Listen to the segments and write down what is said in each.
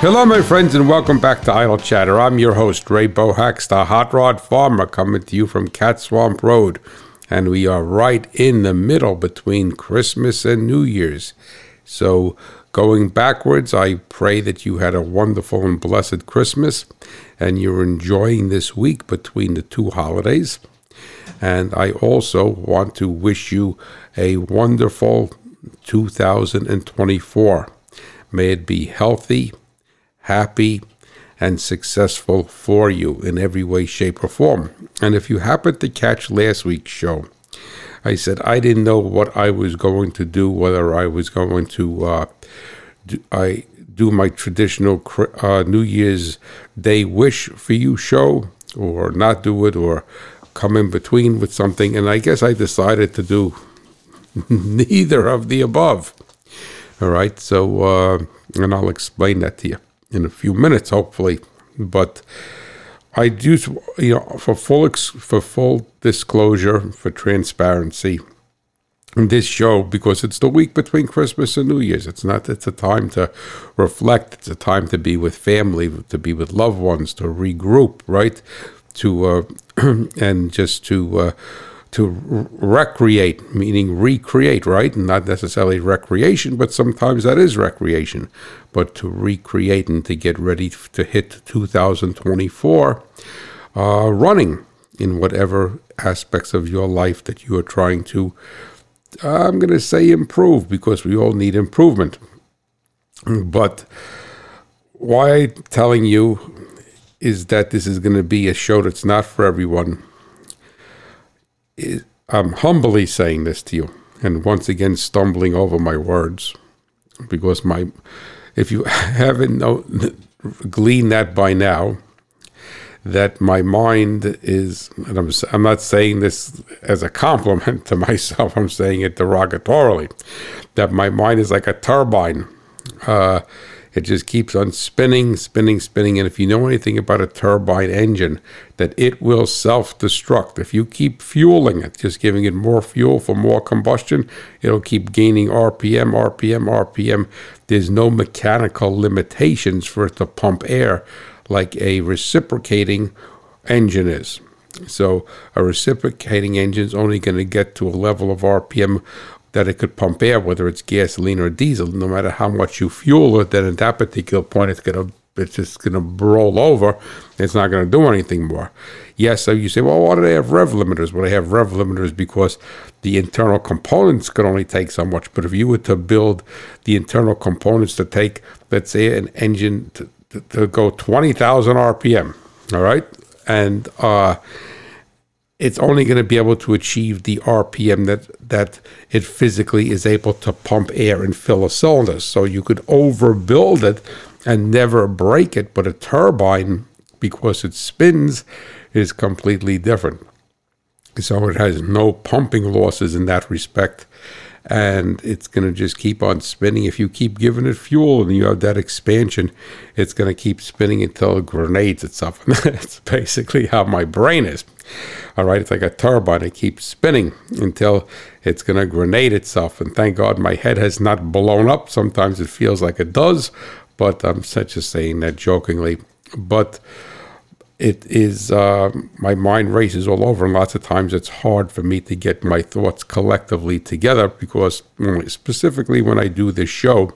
Hello, my friends, and welcome back to Idle Chatter. I'm your host, Ray Bohacz, the Hot Rod Farmer, coming to you from Cat Swamp Road. And we are right in the middle between Christmas and New Year's. So, going backwards, I pray that you had a wonderful and blessed Christmas and you're enjoying this week between the two holidays. And I also want to wish you a wonderful 2024. May it be healthy happy, and successful for you in every way, shape, or form. And if you happened to catch last week's show, I said I didn't know what I was going to do, whether I was going to uh, do, I do my traditional uh, New Year's Day wish for you show, or not do it, or come in between with something. And I guess I decided to do neither of the above. All right, so uh, and I'll explain that to you in a few minutes, hopefully. But I do, you know, for full ex- for full disclosure, for transparency, this show because it's the week between Christmas and New Year's. It's not. It's a time to reflect. It's a time to be with family, to be with loved ones, to regroup, right? To uh, and just to. Uh, to recreate, meaning recreate, right? Not necessarily recreation, but sometimes that is recreation. But to recreate and to get ready to hit 2024 uh, running in whatever aspects of your life that you are trying to, I'm going to say improve because we all need improvement. But why I'm telling you is that this is going to be a show that's not for everyone I'm humbly saying this to you, and once again stumbling over my words, because my, if you haven't know, gleaned that by now, that my mind is, and I'm, I'm not saying this as a compliment to myself, I'm saying it derogatorily, that my mind is like a turbine. Uh, it just keeps on spinning, spinning, spinning. And if you know anything about a turbine engine, that it will self destruct. If you keep fueling it, just giving it more fuel for more combustion, it'll keep gaining RPM, RPM, RPM. There's no mechanical limitations for it to pump air like a reciprocating engine is. So a reciprocating engine is only going to get to a level of RPM that it could pump air, whether it's gasoline or diesel, no matter how much you fuel it, then at that particular point it's gonna it's just gonna roll over. It's not gonna do anything more. Yes, so you say, well, why do they have rev limiters? Well, they have rev limiters because the internal components could only take so much. But if you were to build the internal components to take, let's say, an engine to, to, to go 20,000 RPM, all right, and uh, it's only going to be able to achieve the RPM that that it physically is able to pump air and fill a cylinder. So you could overbuild it and never break it, but a turbine, because it spins, is completely different. So it has no pumping losses in that respect and it's going to just keep on spinning. If you keep giving it fuel and you have that expansion, it's going to keep spinning until it grenades itself. And that's basically how my brain is. All right, it's like a turbine. It keeps spinning until it's going to grenade itself. And thank God my head has not blown up. Sometimes it feels like it does, but I'm such a saying that jokingly. But it is uh, my mind races all over, and lots of times it's hard for me to get my thoughts collectively together because, specifically when I do this show,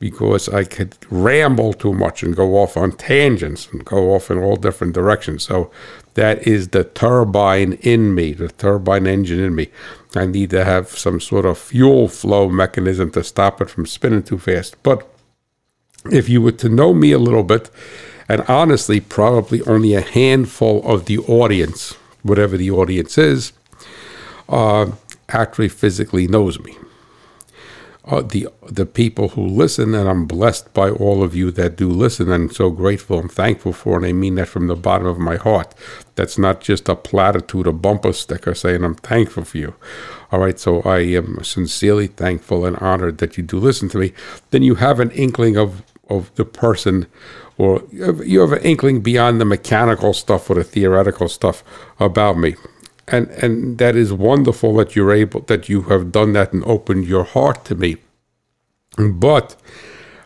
because I could ramble too much and go off on tangents and go off in all different directions. So that is the turbine in me, the turbine engine in me. I need to have some sort of fuel flow mechanism to stop it from spinning too fast. But if you were to know me a little bit, and honestly, probably only a handful of the audience, whatever the audience is, uh, actually physically knows me. Uh, the the people who listen, and I'm blessed by all of you that do listen, and so grateful and thankful for, and I mean that from the bottom of my heart. That's not just a platitude, a bumper sticker saying I'm thankful for you. All right, so I am sincerely thankful and honored that you do listen to me. Then you have an inkling of of the person or you have an inkling beyond the mechanical stuff or the theoretical stuff about me. And and that is wonderful that you're able that you have done that and opened your heart to me. But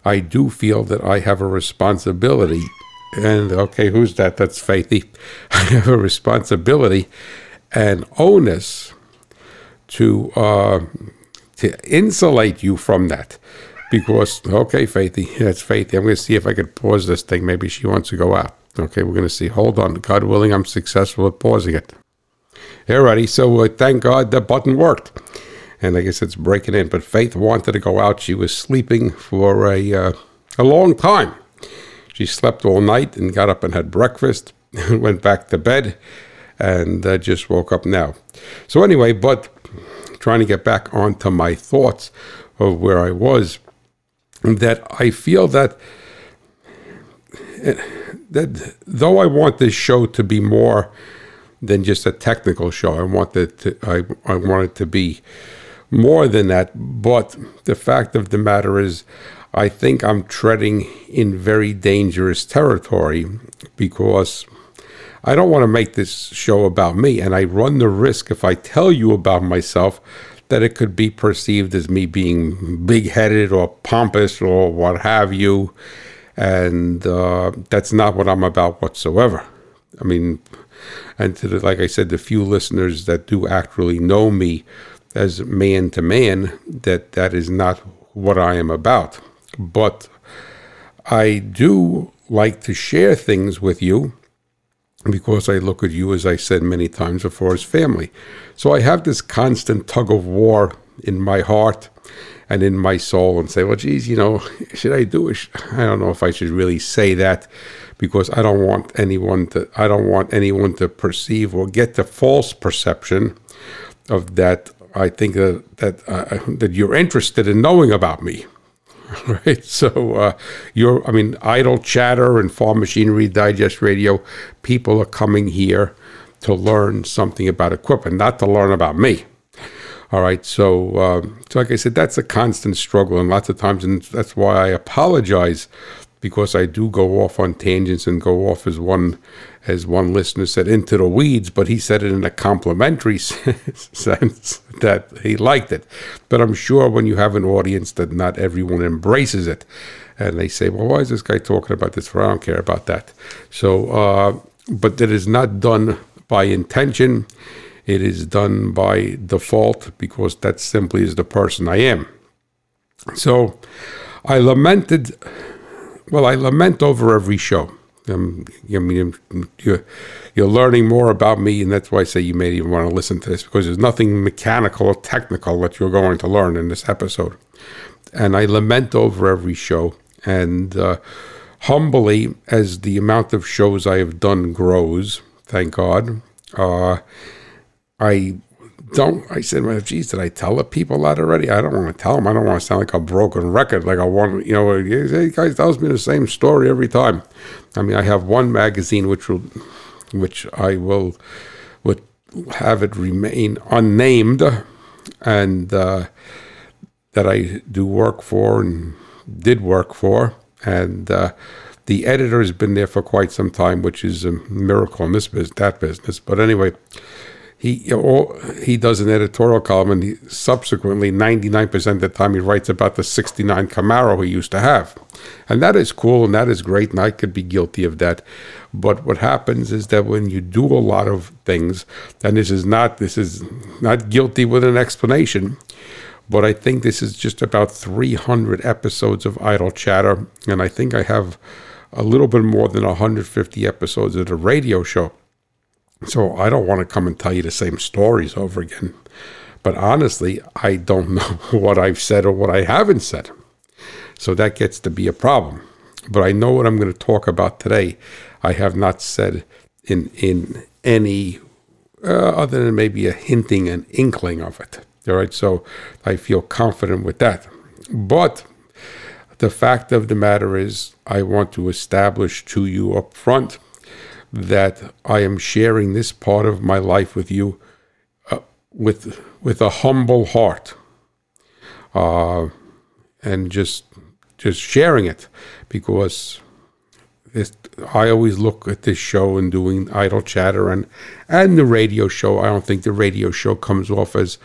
I do feel that I have a responsibility. And okay, who's that? That's Faithy. I have a responsibility and onus to uh, to insulate you from that. Because okay, Faithy, that's Faithy. I'm going to see if I could pause this thing. Maybe she wants to go out. Okay, we're going to see. Hold on, God willing, I'm successful at pausing it. Alrighty, so uh, thank God the button worked and I guess it's breaking in. But Faith wanted to go out. She was sleeping for a uh, a long time. She slept all night and got up and had breakfast, went back to bed, and uh, just woke up now. So anyway, but trying to get back onto my thoughts of where I was, that I feel that that though I want this show to be more than just a technical show, I want it to I, I want it to be more than that. But the fact of the matter is, I think I'm treading in very dangerous territory because I don't want to make this show about me. And I run the risk if I tell you about myself that it could be perceived as me being big headed or pompous or what have you. And uh, that's not what I'm about whatsoever. I mean, and to the, like I said, the few listeners that do actually know me as man to man that that is not what I am about. But I do like to share things with you because I look at you, as I said many times before, as family. So I have this constant tug of war in my heart and in my soul and say, well, geez, you know, should I do it? I don't know if I should really say that because I don't want anyone to, I don't want anyone to perceive or get the false perception of that I think that that, uh, that you're interested in knowing about me, right? So uh, you're, I mean, idle chatter and farm machinery digest radio. People are coming here to learn something about equipment, not to learn about me. All right, so uh, so like I said, that's a constant struggle, and lots of times, and that's why I apologize because I do go off on tangents and go off as one as one listener said into the weeds, but he said it in a complimentary sense that he liked it. But I'm sure when you have an audience that not everyone embraces it, and they say, "Well, why is this guy talking about this?" For I don't care about that. So, uh, but it is not done by intention. It is done by default because that simply is the person I am. So, I lamented well, I lament over every show. Um, I mean, you're, you're learning more about me, and that's why I say you may even want to listen to this because there's nothing mechanical or technical that you're going to learn in this episode. And I lament over every show, and uh, humbly, as the amount of shows I have done grows, thank God, uh, I don't I said, well, geez, did I tell the people that already? I don't want to tell them. I don't want to sound like a broken record, like I want, you know, guys tells me the same story every time. I mean, I have one magazine which will, which I will, would have it remain unnamed, and uh, that I do work for and did work for, and uh, the editor has been there for quite some time, which is a miracle in this business, that business. But anyway he he does an editorial column, and he, subsequently, 99% of the time, he writes about the 69 Camaro he used to have. And that is cool, and that is great, and I could be guilty of that. But what happens is that when you do a lot of things, and this is not this is not guilty with an explanation, but I think this is just about 300 episodes of Idle Chatter, and I think I have a little bit more than 150 episodes of the radio show. So I don't want to come and tell you the same stories over again. But honestly, I don't know what I've said or what I haven't said. So that gets to be a problem. But I know what I'm going to talk about today. I have not said in in any uh, other than maybe a hinting and inkling of it. All right, so I feel confident with that. But the fact of the matter is, I want to establish to you up front that I am sharing this part of my life with you uh, with with a humble heart, uh, and just just sharing it because I always look at this show and doing idle chatter and and the radio show. I don't think the radio show comes off as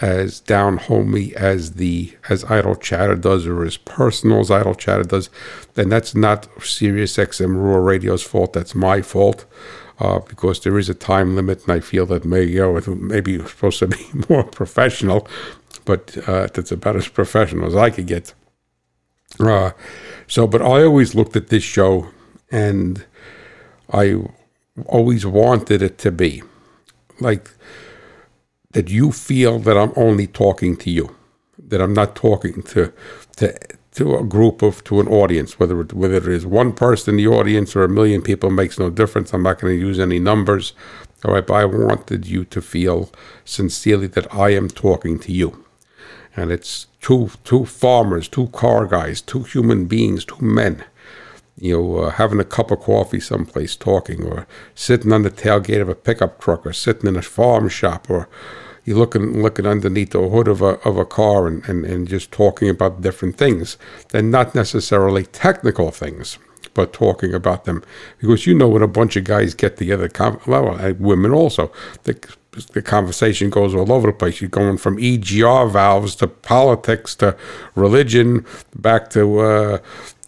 as down homey as the as Idle Chatter does or as personal as Idle Chatter does, then that's not Sirius XM Rural Radio's fault. That's my fault. Uh, because there is a time limit, and I feel that maybe you know, maybe it's supposed to be more professional, but uh, that's about as professional as I could get. Uh, so, but I always looked at this show, and I always wanted it to be like that you feel that I'm only talking to you, that I'm not talking to to to a group of to an audience, whether it, whether it is one person in the audience or a million people makes no difference. I'm not going to use any numbers. All right, but I wanted you to feel sincerely that I am talking to you, and it's two two farmers, two car guys, two human beings, two men you know, uh, having a cup of coffee someplace talking, or sitting on the tailgate of a pickup truck, or sitting in a farm shop, or you looking looking underneath the hood of a of a car and, and, and just talking about different things. They're not necessarily technical things, but talking about them because you know when a bunch of guys get together, well, women also, the the conversation goes all over the place. You're going from EGR valves to politics to religion, back to uh,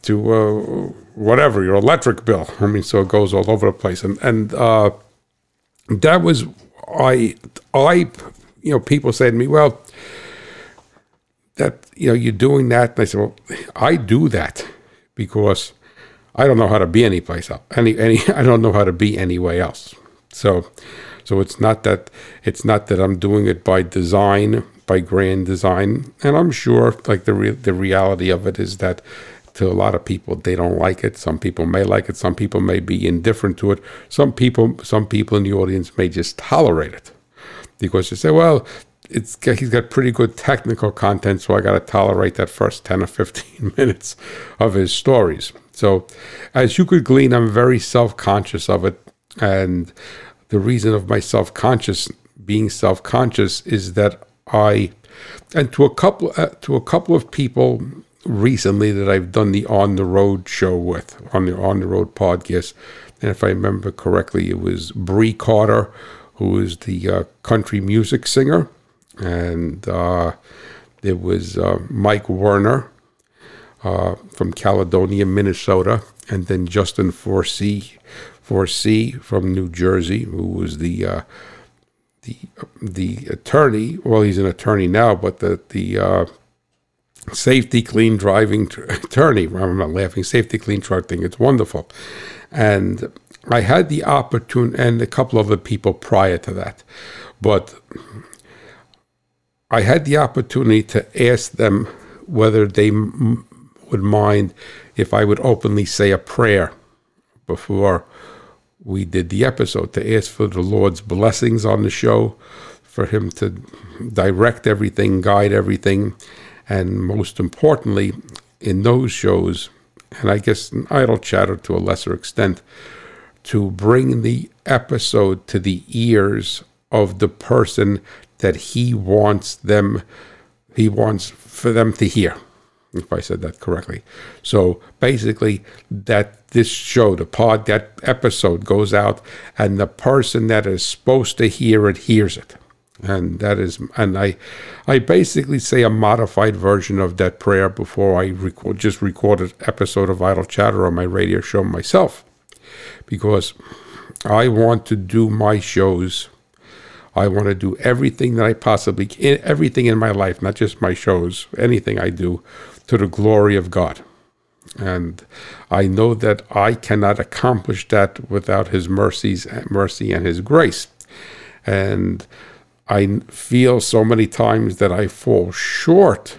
to uh, whatever your electric bill. I mean, so it goes all over the place, and and uh, that was I I you know people say to me, well, that you know you're doing that, and I said, well, I do that because I don't know how to be any place else. Any any I don't know how to be anywhere else. So so it's not that it's not that I'm doing it by design, by grand design, and I'm sure like the re- the reality of it is that to a lot of people they don't like it. Some people may like it. Some people may be indifferent to it. Some people some people in the audience may just tolerate it. Because you say well it's he's got pretty good technical content so i got to tolerate that first 10 or 15 minutes of his stories. So as you could glean i'm very self-conscious of it. And the reason of my self-conscious being self-conscious is that i and to a couple uh, to a couple of people recently that I've done the on the road show with on the on the road podcast. And if I remember correctly, it was Bree Carter, who is the uh, country music singer, and uh, was uh, Mike Werner uh, from Caledonia, Minnesota, and then Justin Forsey, Forsey from New Jersey, who was the uh, the the attorney. Well, he's an attorney now, but the the uh, Safety-Kleen driving attorney. I'm not laughing. Safety-Kleen truck thing. It's wonderful, and I had the opportunity, and a couple of the people prior to that, but I had the opportunity to ask them whether they m- would mind if I would openly say a prayer before we did the episode to ask for the Lord's blessings on the show, for Him to direct everything, guide everything, and most importantly, in those shows, and I guess idle chatter to a lesser extent, to bring the episode to the ears of the person that he wants them, he wants for them to hear, if I said that correctly. So basically, that this show, the pod, that episode goes out, and the person that is supposed to hear it hears it and that is and i i basically say a modified version of that prayer before i record just record an episode of idle chatter on my radio show myself. Because i want to do my shows. I want to do everything that i possibly can everything in my life not just my shows anything i do to the glory of god. And i know that i cannot accomplish that without his mercies mercy and his grace. And I feel so many times that I fall short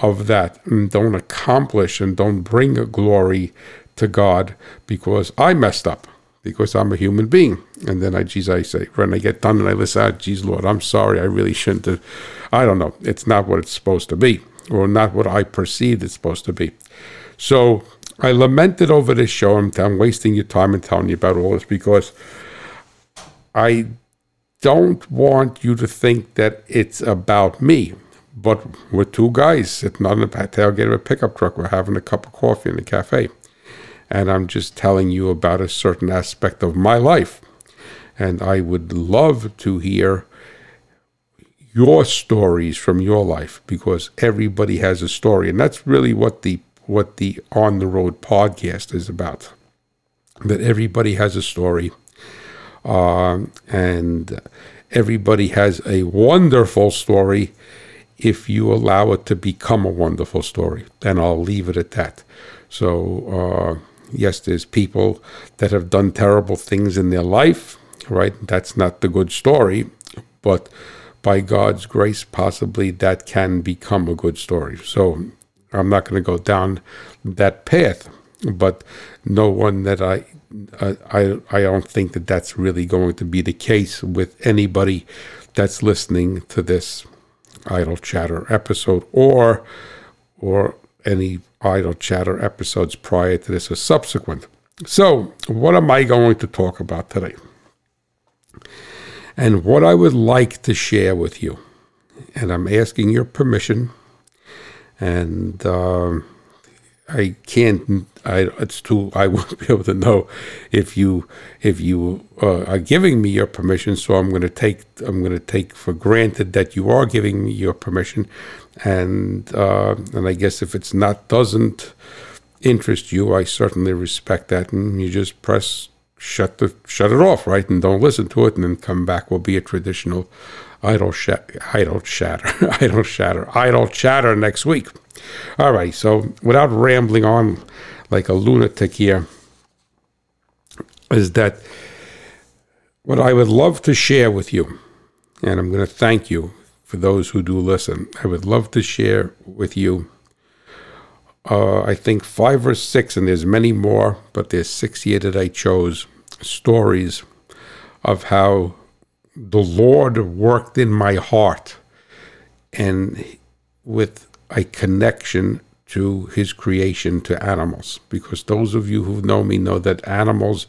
of that and don't accomplish and don't bring glory to God because I messed up, because I'm a human being. And then I, geez, I say, when I get done and I listen, ah, geez, Lord, I'm sorry, I really shouldn't have. I don't know. It's not what it's supposed to be, or not what I perceived it's supposed to be. So I lamented over this show. I'm, I'm wasting your time and telling you about all this because I don't want you to think that it's about me. But we're two guys sitting on the tailgate of a pickup truck. We're having a cup of coffee in a cafe. And I'm just telling you about a certain aspect of my life. And I would love to hear your stories from your life because everybody has a story, and that's really what the what the on the road podcast is about. That everybody has a story, um, and everybody has a wonderful story if you allow it to become a wonderful story. And I'll leave it at that. So, uh, yes, there's people that have done terrible things in their life, right? That's not the good story, but by God's grace, possibly that can become a good story. So, I'm not going to go down that path, but no one that I I, I don't think that that's really going to be the case with anybody that's listening to this idle chatter episode or or any idle chatter episodes prior to this or subsequent. So, what am I going to talk about today? And what I would like to share with you, and I'm asking your permission, and um, I can't. I it's too. I won't be able to know if you if you uh, are giving me your permission. So I'm going to take. I'm going to take for granted that you are giving me your permission, and uh, and I guess if it's not doesn't interest you, I certainly respect that, and you just press shut the shut it off, right, and don't listen to it, and then come back. Will be a traditional idle sh- idle chatter, idle chatter, idle chatter next week. All right, so without rambling on like a lunatic here, is that what I would love to share with you, and I'm going to thank you for those who do listen. I would love to share with you. Uh, I think five or six, and there's many more, but there's six here that I chose stories of how the Lord worked in my heart and with a connection to his creation to animals because those of you who know me know that animals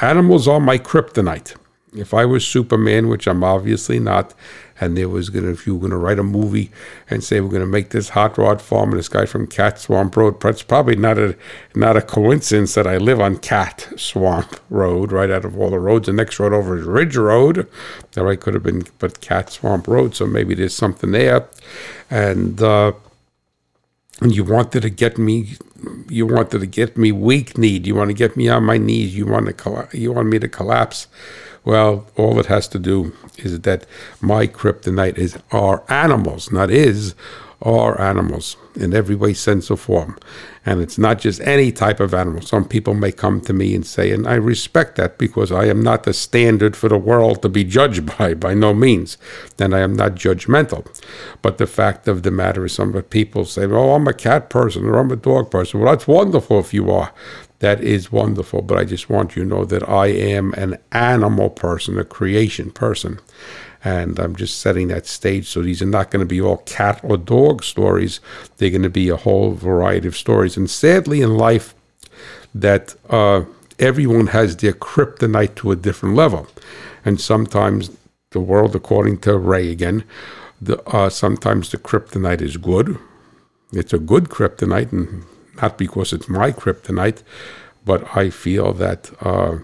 animals are my kryptonite if I was Superman, which I'm obviously not, and there was gonna, if you were gonna write a movie and say we're gonna make this hot rod farm and this guy from Cat Swamp Road, it's probably not a not a coincidence that I live on Cat Swamp Road, right out of all the roads. The next road over is Ridge Road. That right could have been, but Cat Swamp Road. So maybe there's something there, and. uh and you wanted to get me you wanted to get me weak kneed. You want to get me on my knees. You want to you want me to collapse. Well, all it has to do is that my kryptonite is our animals, not is, are animals in every way, sense, or form. And it's not just any type of animal. Some people may come to me and say, and I respect that because I am not the standard for the world to be judged by, by no means. And I am not judgmental. But the fact of the matter is, some of the people say, oh, I'm a cat person or I'm a dog person. Well, that's wonderful if you are that is wonderful. But I just want you to know that I am an animal person, a creation person. And I'm just setting that stage. So these are not going to be all cat or dog stories. They're going to be a whole variety of stories. And sadly, in life, that uh, everyone has their kryptonite to a different level. And sometimes the world, according to Ray again, the, uh, sometimes the kryptonite is good. It's a good kryptonite, and not because it's my kryptonite, but I feel that uh,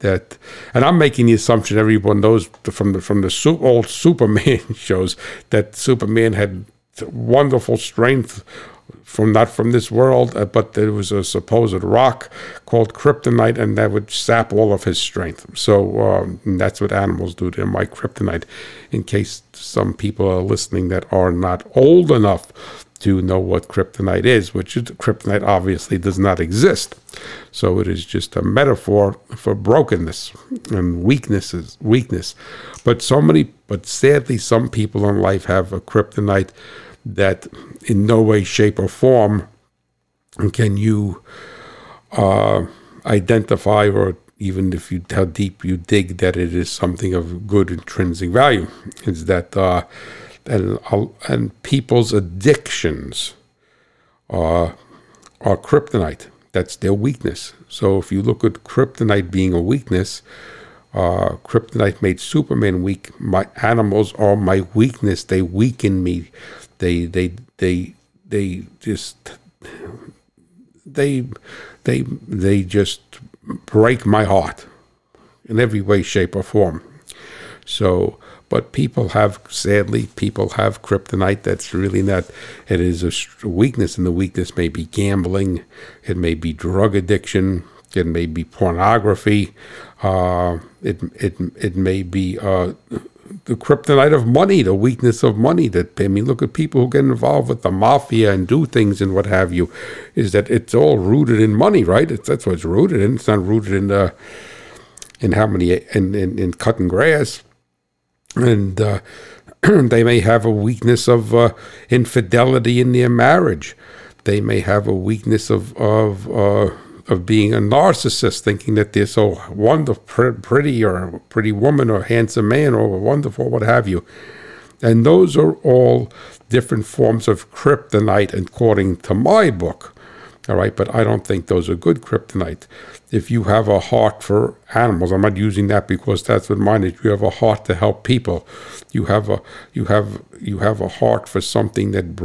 that, and I'm making the assumption everyone knows from the from the su- old Superman shows that Superman had wonderful strength from not from this world, uh, but there was a supposed rock called kryptonite, and that would sap all of his strength. So um, that's what animals do to my kryptonite. In case some people are listening that are not old enough to know what kryptonite is, which is, kryptonite obviously does not exist. So it is just a metaphor for brokenness and weaknesses, weakness. But so many, but sadly, some people in life have a kryptonite that, in no way, shape, or form, can you uh, identify, or even if you how deep you dig, that it is something of good intrinsic value. Is that uh, and and people's addictions are are kryptonite. That's their weakness. So if you look at kryptonite being a weakness, uh, kryptonite made Superman weak. My animals are my weakness. They weaken me. They they they they just they they they just break my heart in every way, shape, or form. So But people have, sadly, people have kryptonite. That's really not. It is a weakness, and the weakness may be gambling. It may be drug addiction. It may be pornography. Uh, it it it may be uh, the kryptonite of money, the weakness of money. That I mean, look at people who get involved with the mafia and do things and what have you. Is that it's all rooted in money, right? It's, that's what it's rooted in. It's not rooted in uh, in how many in, in, in cutting grass, and uh, they may have a weakness of uh, infidelity in their marriage. They may have a weakness of of uh, of being a narcissist, thinking that they're so wonderful, pretty, or a pretty woman, or handsome man, or wonderful, what have you. And those are all different forms of kryptonite, according to my book. All right, but I don't think those are good kryptonite. If you have a heart for animals, I'm not using that because that's what mine is. You have a heart to help people. You have a you have you have a heart for something that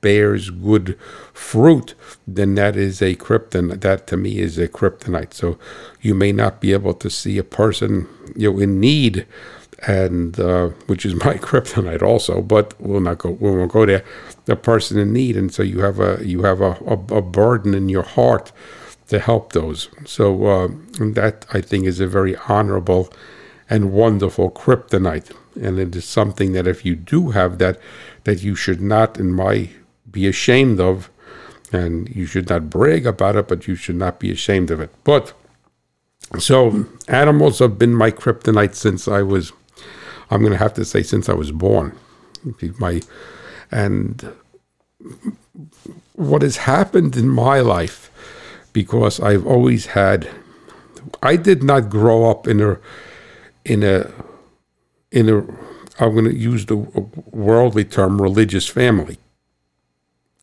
bears good fruit. Then that is a krypton. That to me is a kryptonite. So you may not be able to see a person you know in need and uh, which is my kryptonite also. But we'll not go. We won't go there. The person in need, and so you have a you have a, a, a burden in your heart to help those. So uh, that I think is a very honorable and wonderful kryptonite, and it is something that if you do have that, that you should not, in my, be ashamed of. And you should not brag about it, but you should not be ashamed of it. But so animals have been my kryptonite since I was I'm going to have to say since I was born. My and what has happened in my life because I've always had I did not grow up in a in a in a I'm going to use the worldly term religious family.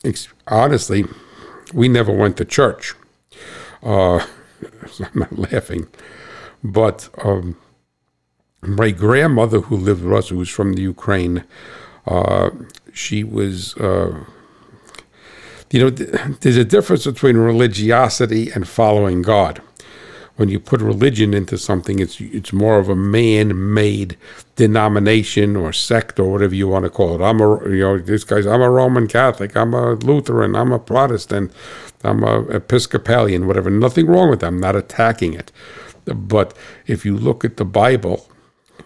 It's, honestly, we never went to church. Uh, I'm not laughing, but um, my grandmother, who lived with us, who was from the Ukraine, uh, she was, uh, you know, there's a difference between religiosity and following God. When you put religion into something, it's it's more of a man-made denomination or sect or whatever you want to call it. I'm a, you know, this guy's I'm a Roman Catholic, I'm a Lutheran, I'm a Protestant, I'm a Episcopalian, whatever. Nothing wrong with that. I'm not attacking it. But if you look at the Bible,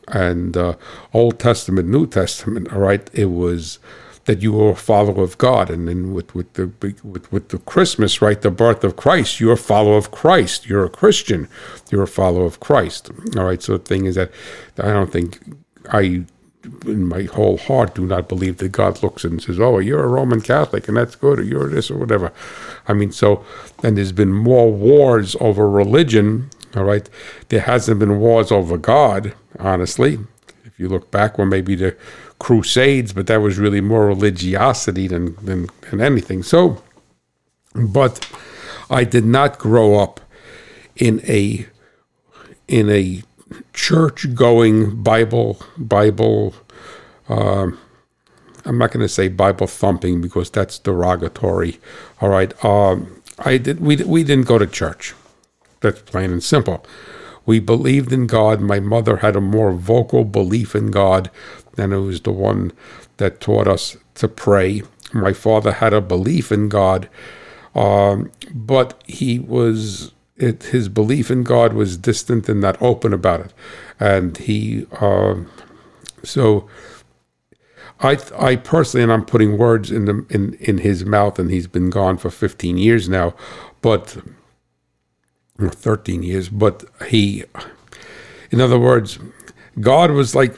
and uh, Old Testament, New Testament. All right, it was that you were a follower of God, and then with with the with, with the Christmas, right, the birth of Christ, you're a follower of Christ. You're a Christian. You're a follower of Christ. All right. So the thing is that I don't think I. In my whole heart, do not believe that God looks and says, "Oh, you're a Roman Catholic, and that's good," or "You're this," or whatever. I mean, so and there's been more wars over religion all right. There hasn't been wars over God, honestly. If you look back, well, maybe the Crusades, but that was really more religiosity than, than, than anything. So, but I did not grow up in a in a church going Bible Bible. Uh, I'm not going to say Bible thumping because that's derogatory. All right. Um, I did. We we didn't go to church. That's plain and simple. We believed in God. My mother had a more vocal belief in God than it was the one that taught us to pray. My father had a belief in God, um, but he was it, his belief in God was distant and not open about it, and he uh, so. I, I personally, and I'm putting words in the in in his mouth, and he's been gone for 15 years now, but 13 years, but he, in other words, God was like,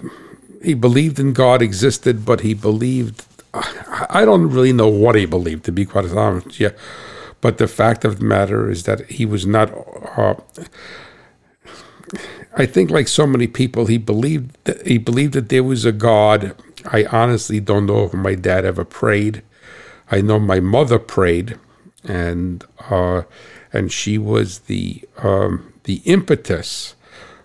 he believed in God existed, but he believed, I don't really know what he believed, to be quite honest. Yeah. But the fact of the matter is that he was not, uh, I think like so many people, he believed that, he believed that there was a God. I honestly don't know if my dad ever prayed. I know my mother prayed, and uh, and she was the um, the impetus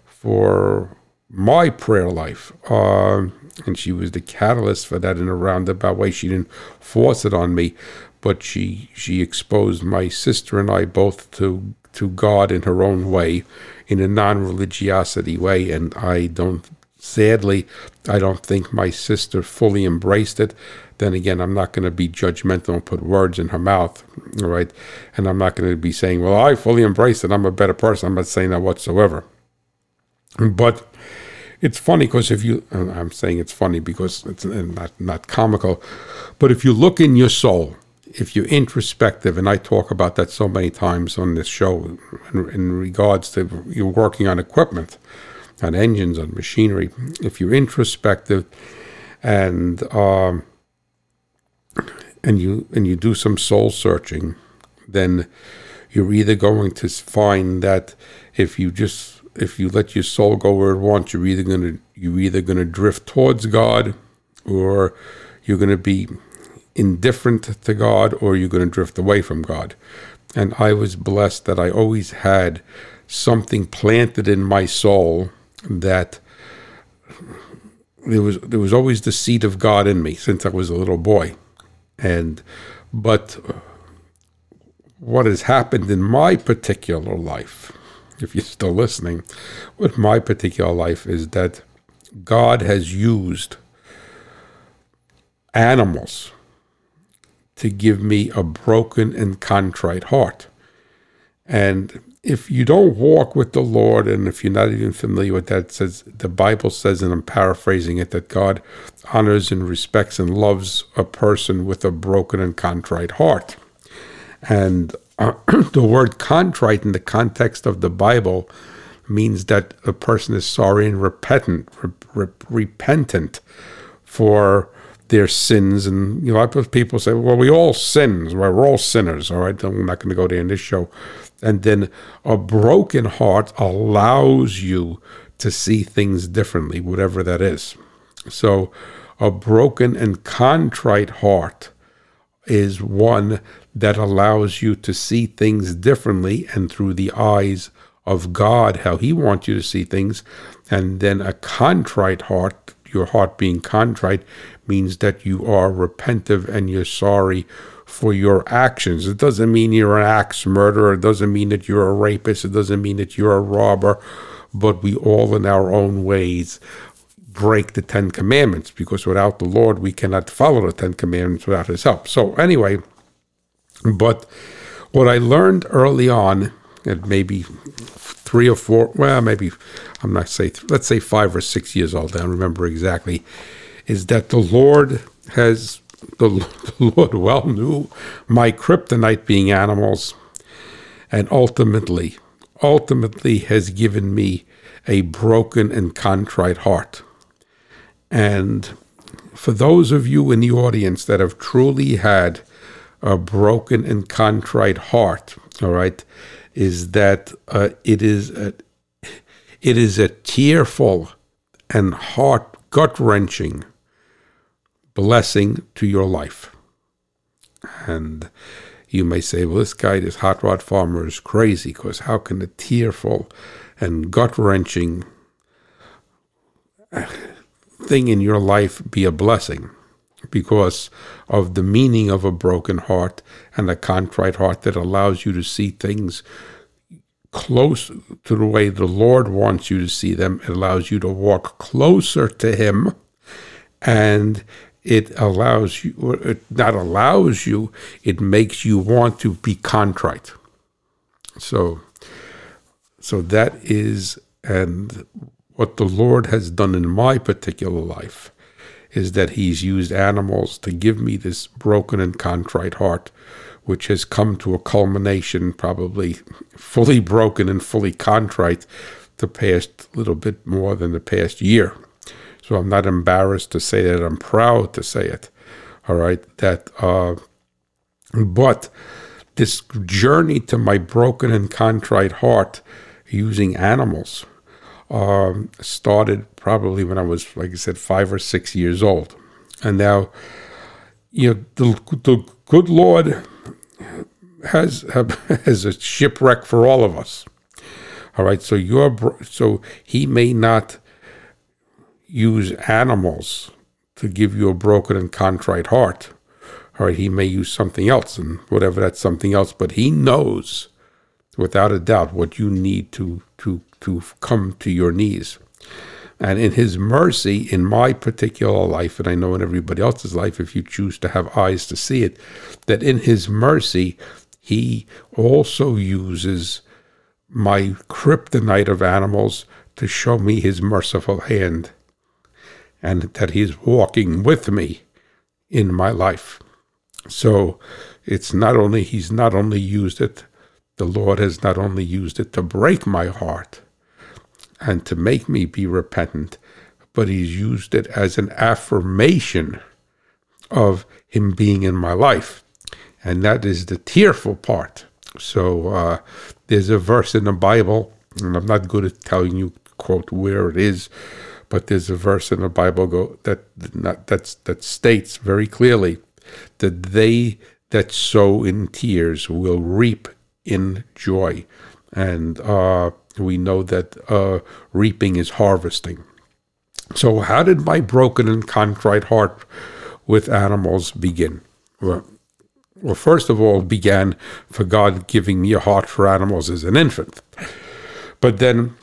for my prayer life. Uh, and she was the catalyst for that in a roundabout way. She didn't force it on me, but she she exposed my sister and I both to to God in her own way, in a non-religiosity way. And I don't sadly, I don't think my sister fully embraced it. Then again, I'm not going to be judgmental and put words in her mouth, all right? And I'm not going to be saying, well, I fully embraced it. I'm a better person. I'm not saying that whatsoever. But it's funny because if you, I'm saying it's funny because it's not, not comical, but if you look in your soul, if you're introspective, and I talk about that so many times on this show in, in regards to you're working on equipment, on engines, on machinery, if you're introspective and um, and you and you do some soul searching, then you're either going to find that if you just if you let your soul go where it wants, you're either gonna you're either gonna drift towards God, or you're gonna be indifferent to God, or you're gonna drift away from God. And I was blessed that I always had something planted in my soul that there was there was always the seed of God in me since I was a little boy, and but uh, what has happened in my particular life, if you're still listening, with my particular life is that God has used animals to give me a broken and contrite heart. And if you don't walk with the Lord, and if you're not even familiar with that, says the Bible says, and I'm paraphrasing it, that God honors and respects and loves a person with a broken and contrite heart. And uh, the word contrite in the context of the Bible means that a person is sorry and repentant, re- re- repentant for their sins. And you know, people say, "Well, we all sin. We're all sinners." All right, I'm not going to go there in this show. And then a broken heart allows you to see things differently, whatever that is. So, a broken and contrite heart is one that allows you to see things differently and through the eyes of God, how He wants you to see things. And then a contrite heart, your heart being contrite, means that you are repentive and you're sorry for your actions. It doesn't mean you're an axe murderer. It doesn't mean that you're a rapist. It doesn't mean that you're a robber. But we all, in our own ways, break the Ten Commandments because without the Lord, we cannot follow the Ten Commandments without His help. So, anyway, but what I learned early on, at maybe three or four, well, maybe I'm not say, let's say five or six years old, I don't remember exactly, is that the Lord has the, the Lord well knew my kryptonite being animals, and ultimately, ultimately has given me a broken and contrite heart. And for those of you in the audience that have truly had a broken and contrite heart, all right, is that uh, it is a, it is a tearful and heart gut wrenching blessing to your life. And you may say, well, this guy, this hot rod farmer, is crazy because how can a tearful and gut wrenching thing in your life be a blessing? Because of the meaning of a broken heart and a contrite heart that allows you to see things close to the way the Lord wants you to see them. It allows you to walk closer to Him and it allows you, or it not allows you, it makes you want to be contrite. So, so that is, and what the Lord has done in my particular life is that He's used animals to give me this broken and contrite heart, which has come to a culmination, probably fully broken and fully contrite, the past little bit more than the past year. So I'm not embarrassed to say that. I'm proud to say it. All right. That, uh, but this journey to my broken and contrite heart using animals um, started probably when I was, like I said, five or six years old. And now, you know, the, the good Lord has has a shipwreck for all of us. All right, so you're so he may not use animals to give you a broken and contrite heart. All right, he may use something else, and whatever that's something else, but he knows without a doubt what you need to to to come to your knees. And in his mercy, in my particular life, and I know in everybody else's life, if you choose to have eyes to see it, that in his mercy, he also uses my kryptonite of animals to show me his merciful hand and that he's walking with me in my life. So it's not only, he's not only used it, the Lord has not only used it to break my heart and to make me be repentant, but he's used it as an affirmation of him being in my life. And that is the tearful part. So uh, there's a verse in the Bible, and I'm not good at telling you, quote, where it is, but there's a verse in the Bible go, that not, that's, that states very clearly that they that sow in tears will reap in joy. And uh, we know that uh, reaping is harvesting. So, how did my broken and contrite heart with animals begin? Well, well, first of all, began for God giving me a heart for animals as an infant. But then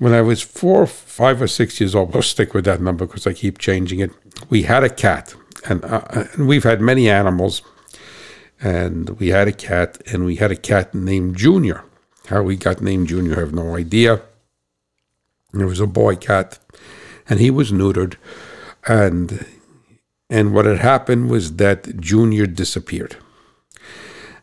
when I was four, five, or six years old, we'll stick with that number because I keep changing it. We had a cat, and, uh, and we've had many animals. And we had a cat, and we had a cat named Junior. How we got named Junior, I have no idea. It was a boy cat, and he was neutered. And and what had happened was that Junior disappeared.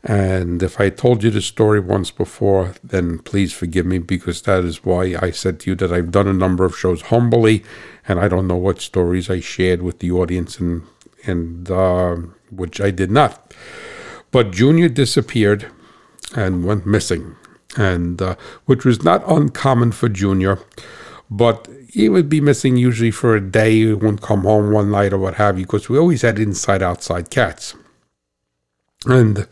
And if I told you the story once before, then please forgive me because that is why I said to you that I've done a number of shows humbly, and I don't know what stories I shared with the audience and and uh, which I did not. But Junior disappeared and went missing, and uh, which was not uncommon for Junior, but he would be missing usually for a day. He wouldn't come home one night or what have you, because we always had inside outside cats. And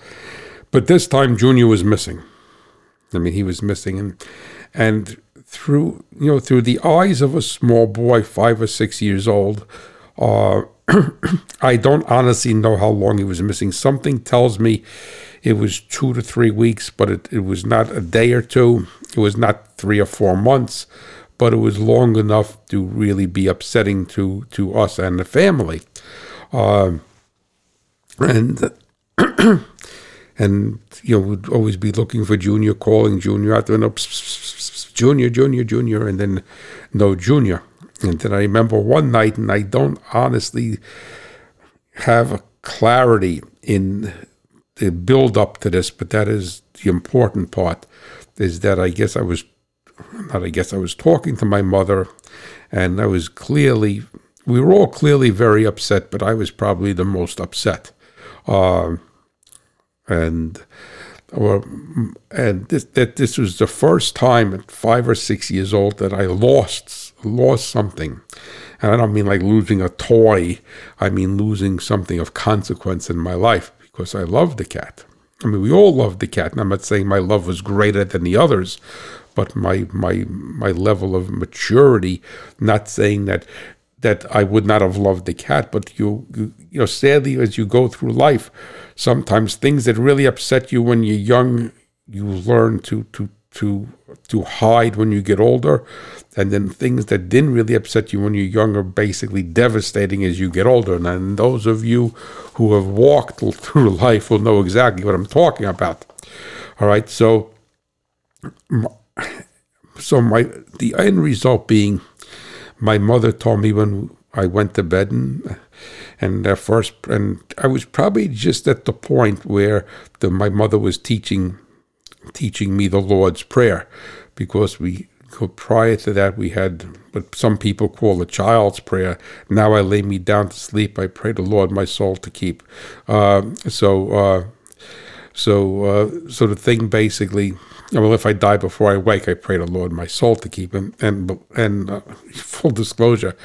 but this time Junior was missing. I mean, he was missing, and and through you know through the eyes of a small boy, five or six years old, uh, I don't honestly know how long he was missing. Something tells me it was two to three weeks, but it, it was not a day or two. It was not three or four months, but it was long enough to really be upsetting to to us and the family. Uh, and and you know would always be looking for Junior, calling Junior out pss, pss, Junior, Junior, Junior, and then no Junior. And then I remember one night, and I don't honestly have a clarity in the build up to this, but that is the important part. Is that I guess I was, not I guess I was talking to my mother, and I was clearly, we were all clearly very upset, but I was probably the most upset. Uh, and or and this, that this was the first time at five or six years old that I lost lost something, and I don't mean like losing a toy. I mean losing something of consequence in my life because I loved the cat. I mean, we all loved the cat, and I'm not saying my love was greater than the others, but my my my level of maturity. Not saying that that I would not have loved the cat, but you, you, you know, sadly, as you go through life, sometimes things that really upset you when you're young, you learn to to to to hide when you get older, and then things that didn't really upset you when you're young are basically devastating as you get older. And those of you who have walked through life will know exactly what I'm talking about. All right, so so my the end result being my mother told me when I went to bed and and uh, first and I was probably just at the point where the, my mother was teaching teaching me the Lord's prayer because we prior to that we had what some people call the child's prayer. Now I lay me down to sleep. I pray the Lord my soul to keep. Uh, so uh, so uh, so the thing basically well, if I die before I wake, I pray the Lord my soul to keep. And and and uh, full disclosure,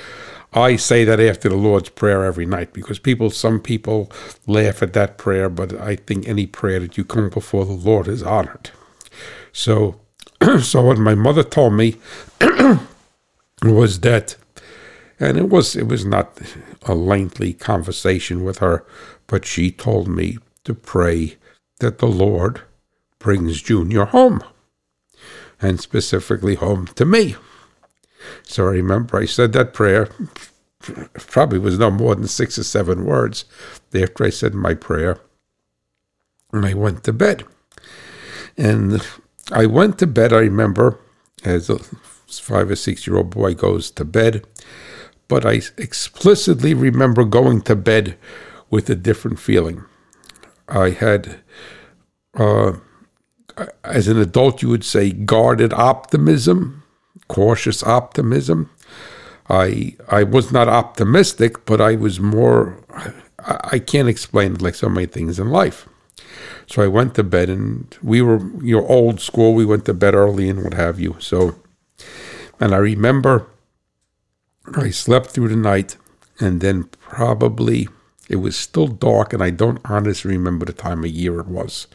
I say that after the Lord's prayer every night because people, some people laugh at that prayer, but I think any prayer that you come before the Lord is honored. So, so what my mother told me was that, and it was it was not a lengthy conversation with her, but she told me to pray that the Lord brings Junior home, and specifically home to me. So I remember I said that prayer. Probably was no more than six or seven words after I said my prayer. And I went to bed. And I went to bed, I remember, as a five or six year old boy goes to bed. But I explicitly remember going to bed with a different feeling. I had, uh, as an adult, you would say guarded optimism, cautious optimism. I I was not optimistic, but I was more. I, I can't explain it like so many things in life. So I went to bed, and we were you know old school. We went to bed early and what have you. So, and I remember I slept through the night, and then probably it was still dark, and I don't honestly remember the time of year it was.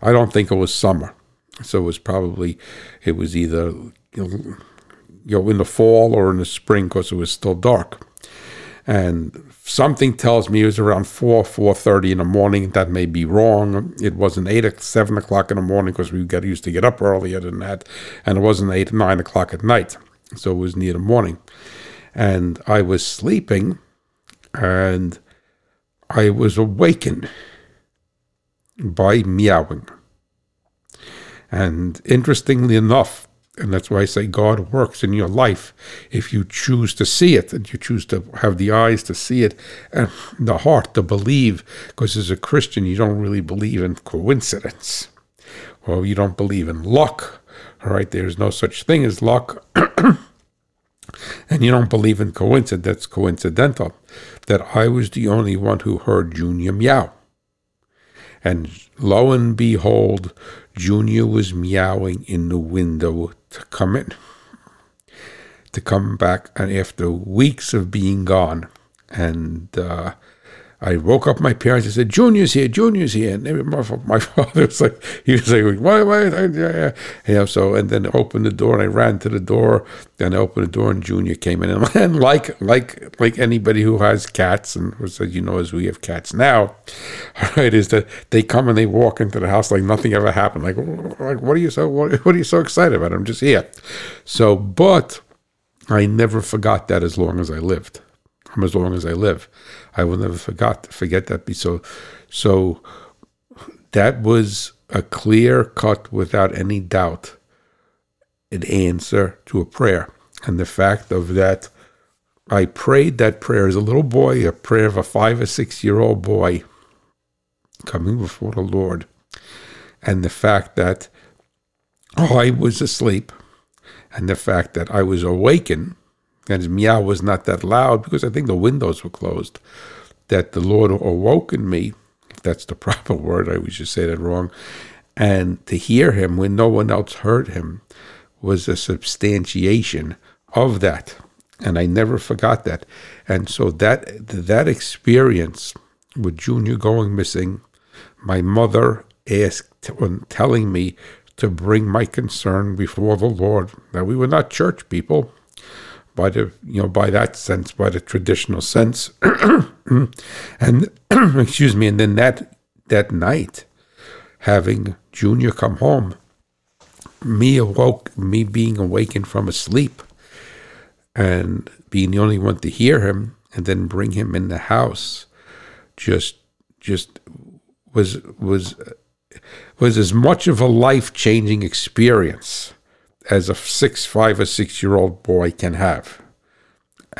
I don't think it was summer, so it was probably it was either you know, in the fall or in the spring because it was still dark, and something tells me it was around four four thirty in the morning. That may be wrong. It wasn't eight seven o'clock in the morning because we got used to get up earlier than that, and it wasn't eight nine o'clock at night, so it was near the morning, and I was sleeping, and I was awakened by meowing. And interestingly enough, and that's why I say God works in your life if you choose to see it and you choose to have the eyes to see it and the heart to believe. Because as a Christian, you don't really believe in coincidence or you don't believe in luck. All right, there's no such thing as luck. and you don't believe in coincidence, that's coincidental, that I was the only one who heard Junior meow. And lo and behold, Junior was meowing in the window to come in, to come back, and after weeks of being gone, and uh, I woke up my parents and said, "Junior's here, Junior's here." And my, my father was like, he was like, "Why, why?" Yeah, yeah. You know, so and then opened the door, and I ran to the door. Then I opened the door, and Junior came in, and like like like anybody who has cats, and as you know, as we have cats now, right, is that they come and they walk into the house like nothing ever happened. Like, like what are you so what, what are you so excited about? I'm just here. So, but I never forgot that as long as I lived as long as I live. I will never forgot forget that. So, so that was a clear cut, without any doubt, an answer to a prayer, and the fact of that. I prayed that prayer as a little boy, a prayer of a five or six year old boy coming before the Lord. And the fact that I was asleep and the fact that I was awakened and his meow was not that loud because I think the windows were closed. That the Lord awoke in me, if that's the proper word, I just say that wrong, and to hear him when no one else heard him was a substantiation of that. And I never forgot that. And so that that experience with Junior going missing, my mother asked telling me to bring my concern before the Lord. Now we were not church people by the you know by that sense, by the traditional sense, and excuse me, and then that that night, having Junior come home, me awoke, me being awakened from a sleep, and being the only one to hear him, and then bring him in the house, just just was was was as much of a life changing experience as a six, five or six year old boy can have.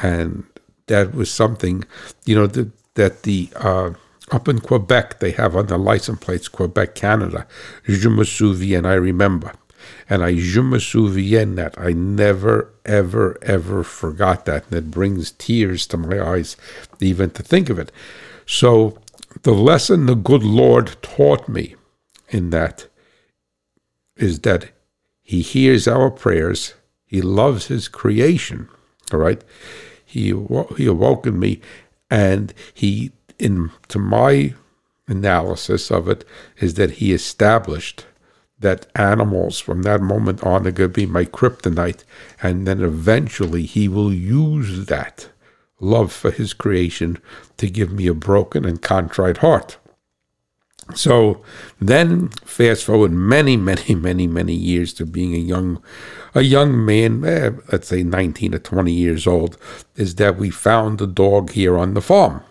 And that was something, you know, that, that the, uh, up in Quebec, they have on the license plates Quebec, Canada, Je me souviens, I remember. And I je me souviens that I never, ever, ever forgot that. And it brings tears to my eyes even to think of it. So the lesson the good Lord taught me in that is that he hears our prayers. He loves his creation. All right. He he awoken me, and he in to my analysis of it is that he established that animals from that moment on are going to be my kryptonite, and then eventually he will use that love for his creation to give me a broken and contrite heart. So then, fast forward many, many, many, many years to being a young, a young man, eh, let's say 19 or 20 years old, is that we found a dog here on the farm.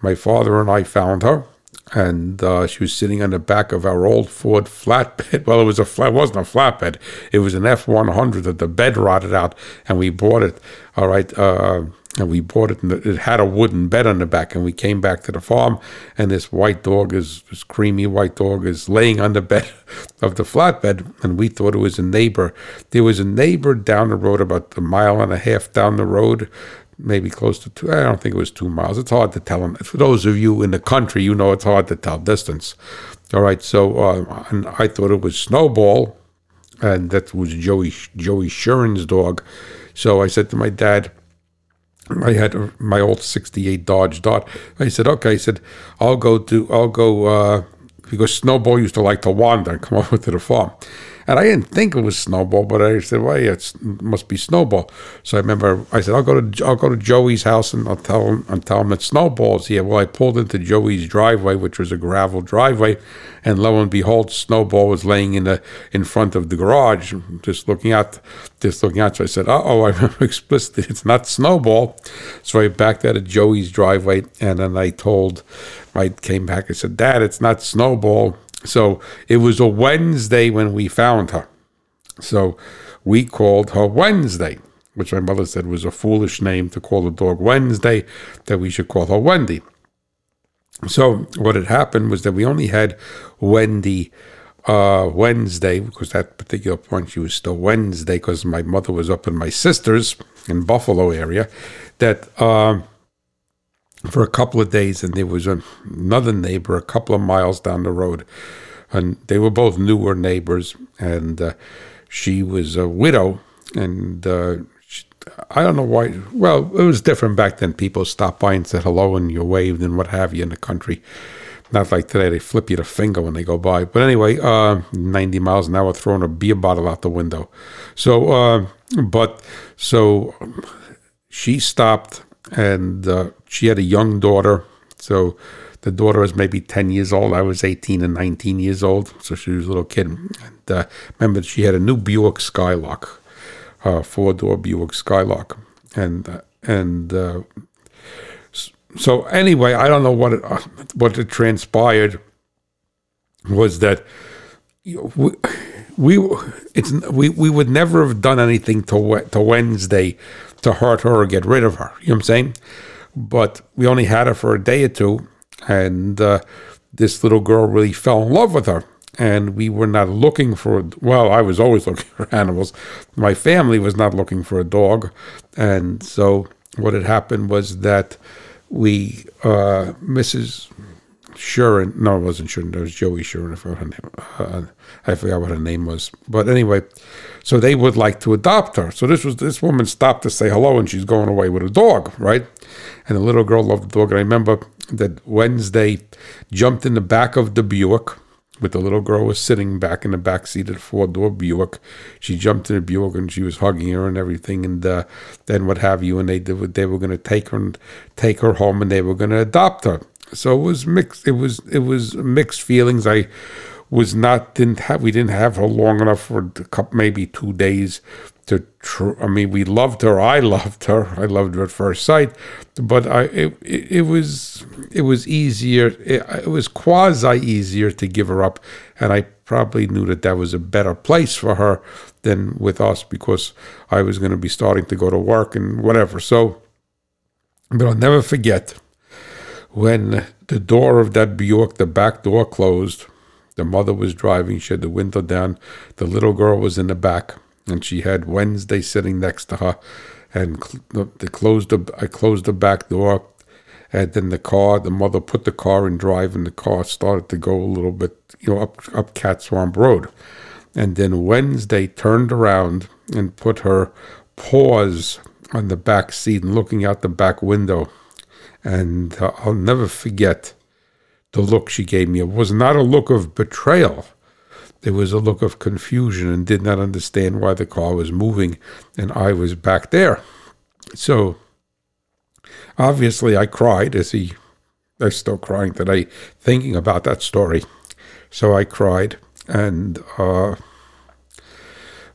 My father and I found her, and uh, she was sitting on the back of our old Ford flatbed. Well, it was a flat, it wasn't a flatbed. It was an F one hundred that the bed rotted out, and we bought it. All right, uh, and we bought it, and it had a wooden bed on the back. And we came back to the farm, and this white dog is this creamy white dog is laying on the bed of the flatbed, and we thought it was a neighbor. There was a neighbor down the road, about a mile and a half down the road, maybe close to two. I don't think it was two miles. It's hard to tell. And for those of you in the country, you know it's hard to tell distance. All right, so uh, and I thought it was Snowball, and that was Joey Joey Shuren's dog. So I said to my dad, I had my old '68 Dodge Dart. I said, okay. I said, I'll go do. I'll go uh, because Snowball used to like to wander and come over to the farm. And I didn't think it was Snowball, but I said, "Well, yeah, it must be Snowball." So I remember I said, "I'll go to I'll go to Joey's house and I'll tell him and tell him that Snowball's here." Well, I pulled into Joey's driveway, which was a gravel driveway, and lo and behold, Snowball was laying in the in front of the garage, just looking out, just looking out. So I said, "Uh oh," I remember explicitly, "It's not Snowball." So I backed out of Joey's driveway, and then I told, I came back. I said, "Dad, it's not Snowball." So it was a Wednesday when we found her. So we called her Wednesday, which my mother said was a foolish name to call the dog Wednesday, that we should call her Wendy. So what had happened was that we only had Wendy uh, Wednesday, because that particular point she was still Wednesday, because my mother was up in my sister's in Buffalo area, that uh, for a couple of days, and there was another neighbor a couple of miles down the road, and they were both newer neighbors, and uh, she was a widow, and uh, she, I don't know why. Well, it was different back then. People stopped by and said hello, and you waved and what have you in the country. Not like today, they flip you the finger when they go by. But anyway, uh, 90 miles an hour throwing a beer bottle out the window. So, uh, but so she stopped and uh, she had a young daughter. So the daughter was maybe 10 years old. I was 18 and 19 years old. So she was a little kid. And uh, remember, she had a new Buick Skylark, uh, four door Buick Skylark. And, uh, and, uh, so anyway, I don't know what it, uh, what it transpired was that we, we it's we, we would never have done anything to to Wednesday to hurt her or get rid of her. You know what I'm saying? But we only had her for a day or two, and uh, this little girl really fell in love with her. And we were not looking for, well, I was always looking for animals. My family was not looking for a dog. And so what had happened was that we, uh, Mrs. Shuren, no, it wasn't Shuren, it was Joey Shuren, I forgot her name. Uh, I forgot what her name was. But anyway, so they would like to adopt her. So this was this woman stopped to say hello, and she's going away with a dog, right? And the little girl loved the dog. And I remember that Wednesday jumped in the back of the Buick. With the little girl was sitting back in the back seat of the four door Buick, she jumped in the Buick and she was hugging her and everything, and uh, then what have you. And they they were going to take her and take her home, and they were going to adopt her. So it was mixed. It was it was mixed feelings. I was not didn't have we didn't have her long enough for a couple, maybe two days to. Tr- I mean, we loved her. I loved her. I loved her at first sight, but I it, it, was it was easier. It, it was quasi easier to give her up, and I probably knew that that was a better place for her than with us because I was going to be starting to go to work and whatever. So, but I'll never forget when the door of that Buick, the back door closed the mother was driving. She had the window down. The little girl was in the back, and she had Wednesday sitting next to her. And they closed the, I closed the back door, and then the car. The mother put the car in drive, and the car started to go a little bit, you know, up up Cat Swamp Road. And then Wednesday turned around and put her paws on the back seat and looking out the back window. And uh, I'll never forget the look she gave me. Was not a look of betrayal. It was a look of confusion and did not understand why the car was moving and I was back there. So obviously I cried as he I'm still crying today thinking about that story. So I cried, and uh,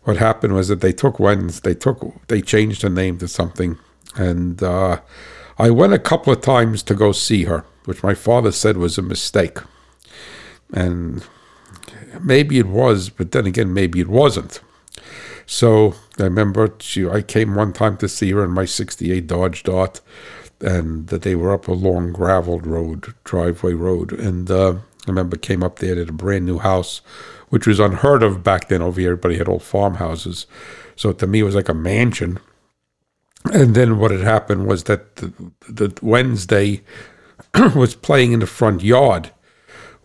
what happened was that they took Wednesday, they took, they changed her name to something, and uh, I went a couple of times to go see her, which my father said was a mistake, and maybe it was, but then again, maybe it wasn't. So I remember she, I came one time to see her in my '68 Dodge Dart, and that they were up a long graveled road, driveway road, and uh, I remember came up there at a brand new house which was unheard of back then over here. Everybody had old farmhouses. So to me, it was like a mansion. And then what had happened was that the, the Wednesday was playing in the front yard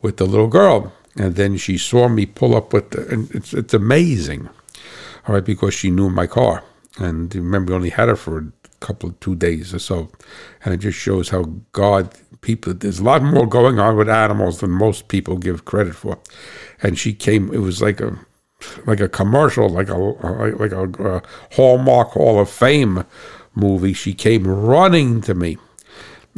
with the little girl. And then she saw me pull up with the, and it's, it's amazing, all right, because she knew my car. And remember, we only had her for a couple of two days or so. And it just shows how God, people, there's a lot more going on with animals than most people give credit for and she came. It was like a like a commercial, like a like a, a Hallmark Hall of Fame movie. She came running to me,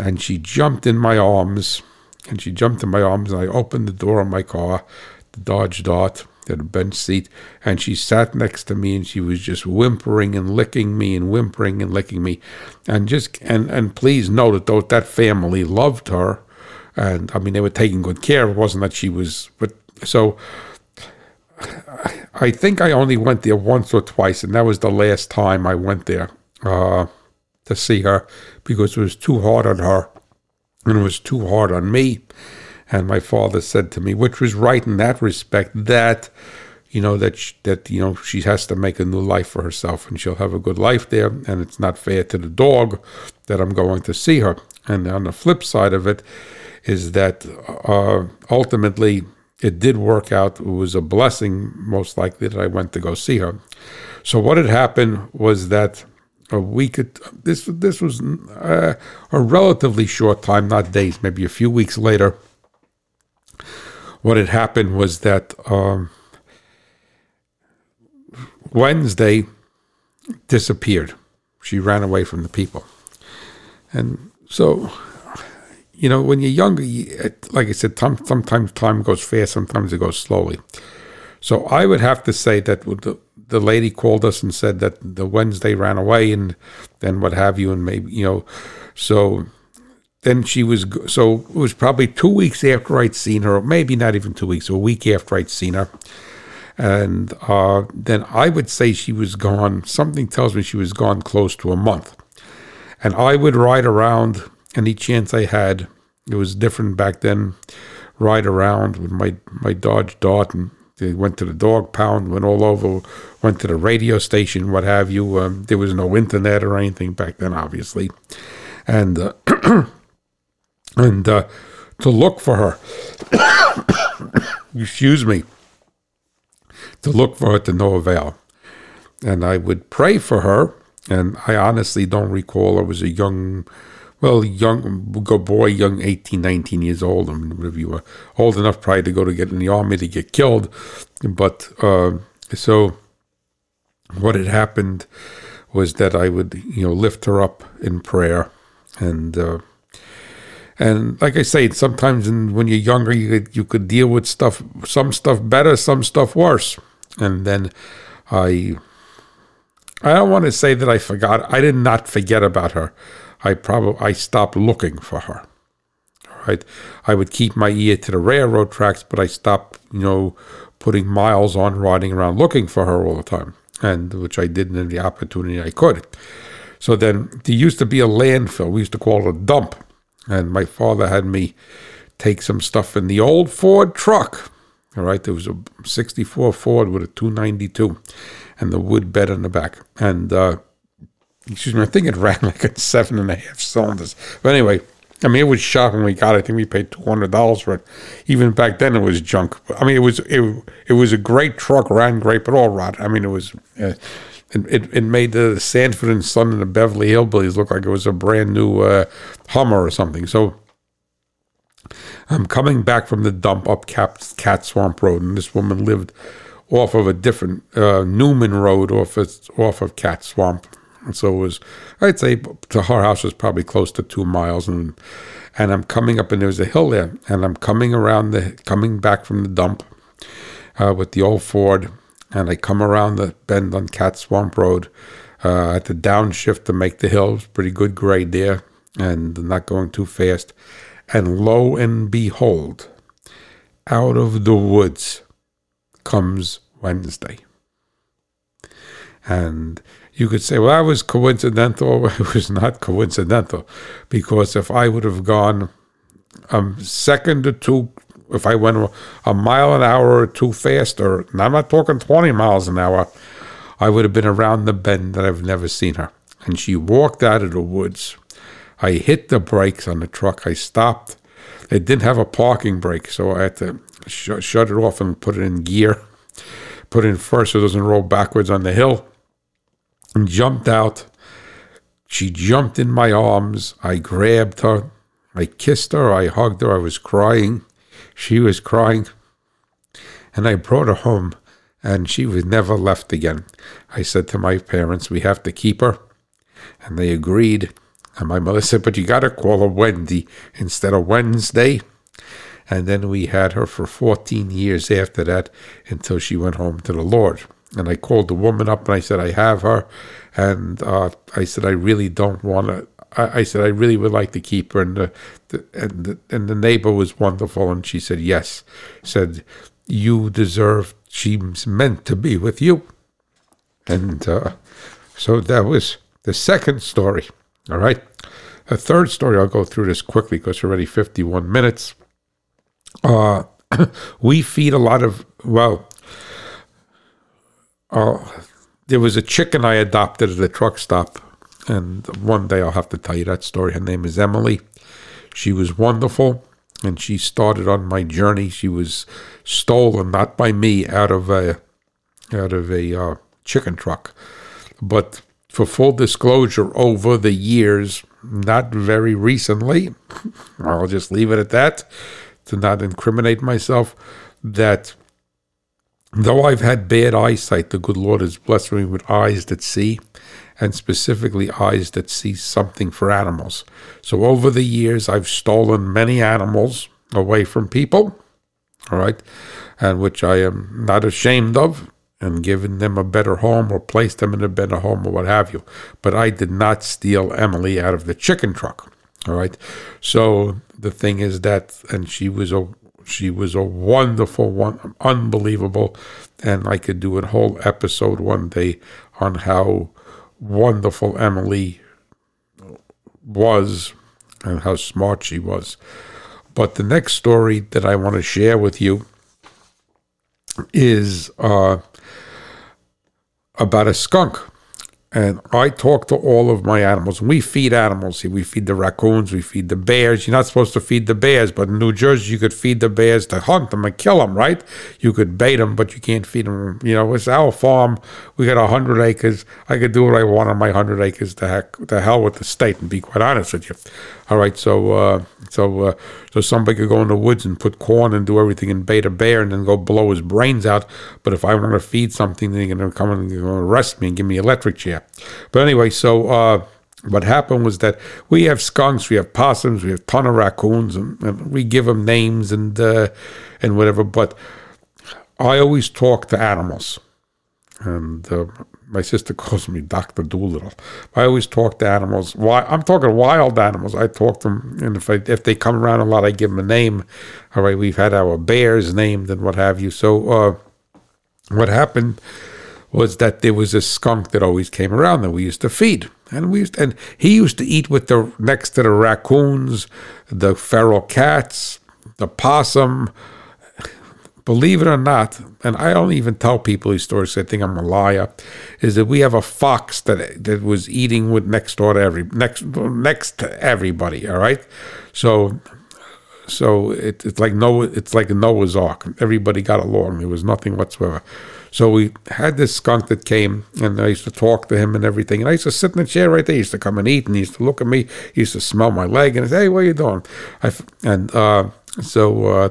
and she jumped in my arms, and she jumped in my arms, and I opened the door of my car, the Dodge Dart, had a bench seat, and she sat next to me, and she was just whimpering and licking me, and whimpering and licking me, and just and and please note that those, that family loved her. And I mean, they were taking good care. It wasn't that she was, but so I think I only went there once or twice, and that was the last time I went there uh, to see her because it was too hard on her and it was too hard on me. And my father said to me, which was right in that respect, that you know that she, that you know she has to make a new life for herself, and she'll have a good life there. And it's not fair to the dog that I'm going to see her. And on the flip side of it is that uh, ultimately it did work out. It was a blessing, most likely, that I went to go see her. So what had happened was that a week, this this was uh, a relatively short time, not days, maybe a few weeks later. What had happened was that um, Wednesday disappeared. She ran away from the people, and so you know, when you're younger, you, like I said, time, sometimes time goes fast, sometimes it goes slowly. So I would have to say that the, the lady called us and said that the Wednesday ran away and then what have you, and maybe, you know, so then she was, so it was probably two weeks after I'd seen her, maybe not even two weeks, a week after I'd seen her. And uh, then I would say she was gone, something tells me she was gone close to a month. And I would ride around any chance I had. It was different back then. Ride around with my my Dodge Dart and they went to the dog pound, went all over, went to the radio station, what have you. Um, there was no internet or anything back then, obviously, and uh, and uh, to look for her. excuse me. To look for her to no avail, and I would pray for her. And I honestly don't recall. I was a young well, young good boy, young 18, 19 years old. I mean, if you were old enough probably to go to get in the army to get killed. But uh, so what had happened was that I would, you know, lift her up in prayer. And, uh, and like I say, sometimes in, when you're younger, you could, you could deal with stuff, some stuff better, some stuff worse. And then I, I don't want to say that I forgot. I did not forget about her. I probably I stopped looking for her. Right, I would keep my ear to the railroad tracks, but I stopped, you know, putting miles on riding around looking for her all the time, and which I didn't in the opportunity I could. So then there used to be a landfill. We used to call it a dump, and my father had me take some stuff in the old Ford truck. All right, there was a '64 Ford with a 292, and the wood bed in the back, and uh, excuse me, I think it ran like a seven and a half cylinders. But anyway, I mean, it was when we got it. I think we paid two hundred dollars for it. Even back then, it was junk. I mean, it was it, it was a great truck, ran great, but all rot. I mean, it was. Uh, it, it, made the Sanford and Son and the Beverly Hillbillies look like it was a brand new uh, Hummer or something. So I'm coming back from the dump up Cat, Cat Swamp Road, and this woman lived off of a different uh, Newman Road off of, off of Cat Swamp And so it was, I'd say to her house was probably close to two miles. And and I'm coming up, and there was a hill there, and I'm coming around the, coming back from the dump uh, with the old Ford, and I come around the bend on Cat Swamp Road uh, at the downshift to make the hill. Pretty good grade there, and not going too fast. And lo and behold, out of the woods comes Wednesday. And you could say, well, that was coincidental. It was not coincidental because if I would have gone a second or two, if I went a mile an hour or two faster, and I'm not talking 20 miles an hour, I would have been around the bend that I've never seen her. And she walked out of the woods. I hit the brakes on the truck. I stopped. It didn't have a parking brake, so I had to sh- shut it off and put it in gear. Put it in first so it doesn't roll backwards on the hill and jumped out. She jumped in my arms. I grabbed her. I kissed her. I hugged her. I was crying. She was crying. And I brought her home, and she was never left again. I said to my parents, We have to keep her. And they agreed. And my mother said, But you got to call her Wendy instead of Wednesday. And then we had her for 14 years after that until she went home to the Lord. And I called the woman up and I said, I have her. And uh, I said, I really don't want to. I, I, said, I really would like to keep her. And the, the, and, the, and the neighbor was wonderful. And she said, Yes. Said, You deserve, she's meant to be with you. And uh, so that was the second story. All right. A third story, I'll go through this quickly because we're already 51 minutes. Uh, we feed a lot of, well, uh, there was a chicken I adopted at a truck stop. And one day I'll have to tell you that story. Her name is Emily. She was wonderful. And she started on my journey. She was stolen, not by me, out of a out of a uh, chicken truck. But for full disclosure, over the years, not very recently, I'll just leave it at that to not incriminate myself, that Though I've had bad eyesight, the good Lord has blessed me with eyes that see, and specifically eyes that see something for animals. So over the years, I've stolen many animals away from people, all right, and which I am not ashamed of, and given them a better home or placed them in a better home or what have you. But I did not steal Emily out of the chicken truck. All right. So the thing is that, and she was a she was a wonderful one, unbelievable. And I could do a whole episode one day on how wonderful Emily was and how smart she was. But the next story that I want to share with you is uh, about a skunk. And I talk to all of my animals. We feed animals. We feed the raccoons. We feed the bears. You're not supposed to feed the bears, but in New Jersey, you could feed the bears to hunt them and kill them, right? You could bait them, but you can't feed them. You know, it's our farm. We got a hundred acres. I could do what I want on my hundred acres. To heck, to hell with the state, and be quite honest with you. All right, so uh, so uh, so somebody could go in the woods and put corn and do everything and bait a bear and then go blow his brains out. But if I want to feed something, they're going to come and arrest me and give me electric chair. But anyway, so uh, what happened was that we have skunks, we have possums, we have ton of raccoons, and, and we give them names and uh, and whatever. But I always talk to animals, and uh, my sister calls me Doctor Dolittle. I always talk to animals. Why I'm talking wild animals. I talk to them, and if I, if they come around a lot, I give them a name. All right, we've had our bears named and what have you. So uh, what happened was that there was a skunk that always came around that we used to feed, and we used and he used to eat with the next to the raccoons, the feral cats, the possum believe it or not, and I don't even tell people these stories. I think I'm a liar. Is that we have a fox that that was eating with next door to every next next to everybody. All right, so so it, it's like Noah. It's like Noah's Ark. Everybody got along. There was nothing whatsoever. So we had this skunk that came, and I used to talk to him and everything. And I used to sit in the chair right there. He used to come and eat, and he used to look at me. He used to smell my leg, and say, "Hey, what are you doing?" I, and uh, so. Uh,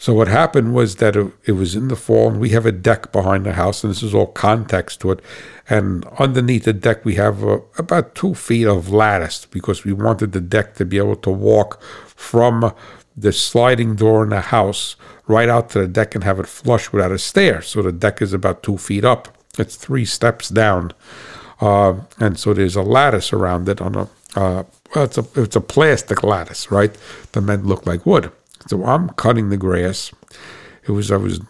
So what happened was that it, it, was in the fall, and we have a deck behind the house, and this is all context to it. And underneath the deck, we have uh, about two feet of lattice because we wanted the deck to be able to walk from the sliding door in the house right out to the deck and have it flush without a stair. So the deck is about two feet up. It's three steps down, uh, and so there's a lattice around it on a. Uh, well, it's a it's a plastic lattice, right? The men look like wood. So I'm cutting the grass. It was I was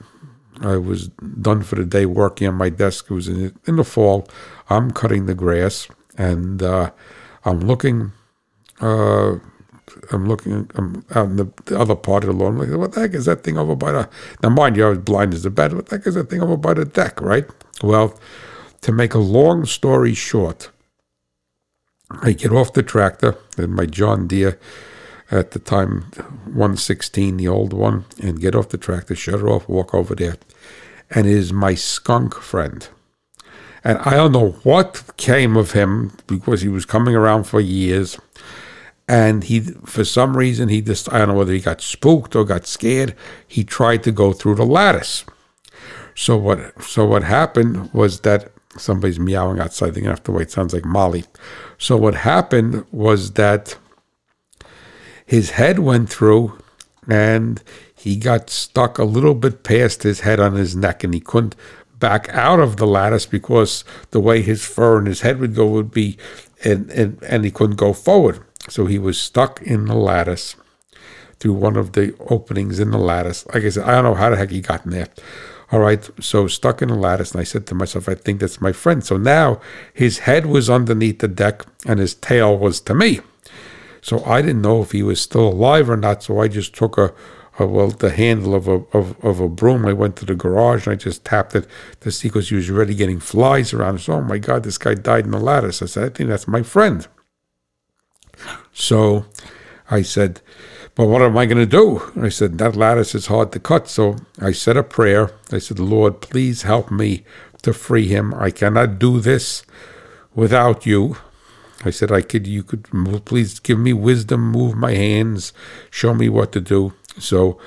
I was done for the day working on my desk. It was in, in the fall. I'm cutting the grass and uh, I'm looking. Uh, I'm looking. I'm out in the, the, other part of the lawn. I'm like, what the heck is that thing over by the? Now, mind you, I was blind as a bat. What the heck is that thing over by the deck? Right. Well, to make a long story short, I get off the tractor and my John Deere at the time 116, the old one, and get off the tractor, shut it off, walk over there. And it is my skunk friend. And I don't know what came of him because he was coming around for years. And he, for some reason, he just, I don't know whether he got spooked or got scared. He tried to go through the lattice. So what, so what happened was that somebody's meowing outside. They're going to have to wait. Sounds like Molly. So what happened was that his head went through and he got stuck a little bit past his head on his neck and he couldn't back out of the lattice because the way his fur and his head would go would be and, and, and he couldn't go forward. So he was stuck in the lattice through one of the openings in the lattice. Like I said, I don't know how the heck he got in there. All right, so stuck in the lattice, and I said to myself, I think that's my friend. So now his head was underneath the deck and his tail was to me. So I didn't know if he was still alive or not. So I just took a, a well, the handle of a of, of a broom. I went to the garage and I just tapped it to see because he was already getting flies around. So, oh my God, this guy died in the lattice. I said, I think that's my friend. So I said, but what am I going to do? I said, that lattice is hard to cut. So I said a prayer. I said, Lord, please help me to free him. I cannot do this without you. I said, I could, you could please give me wisdom, move my hands, show me what to do. So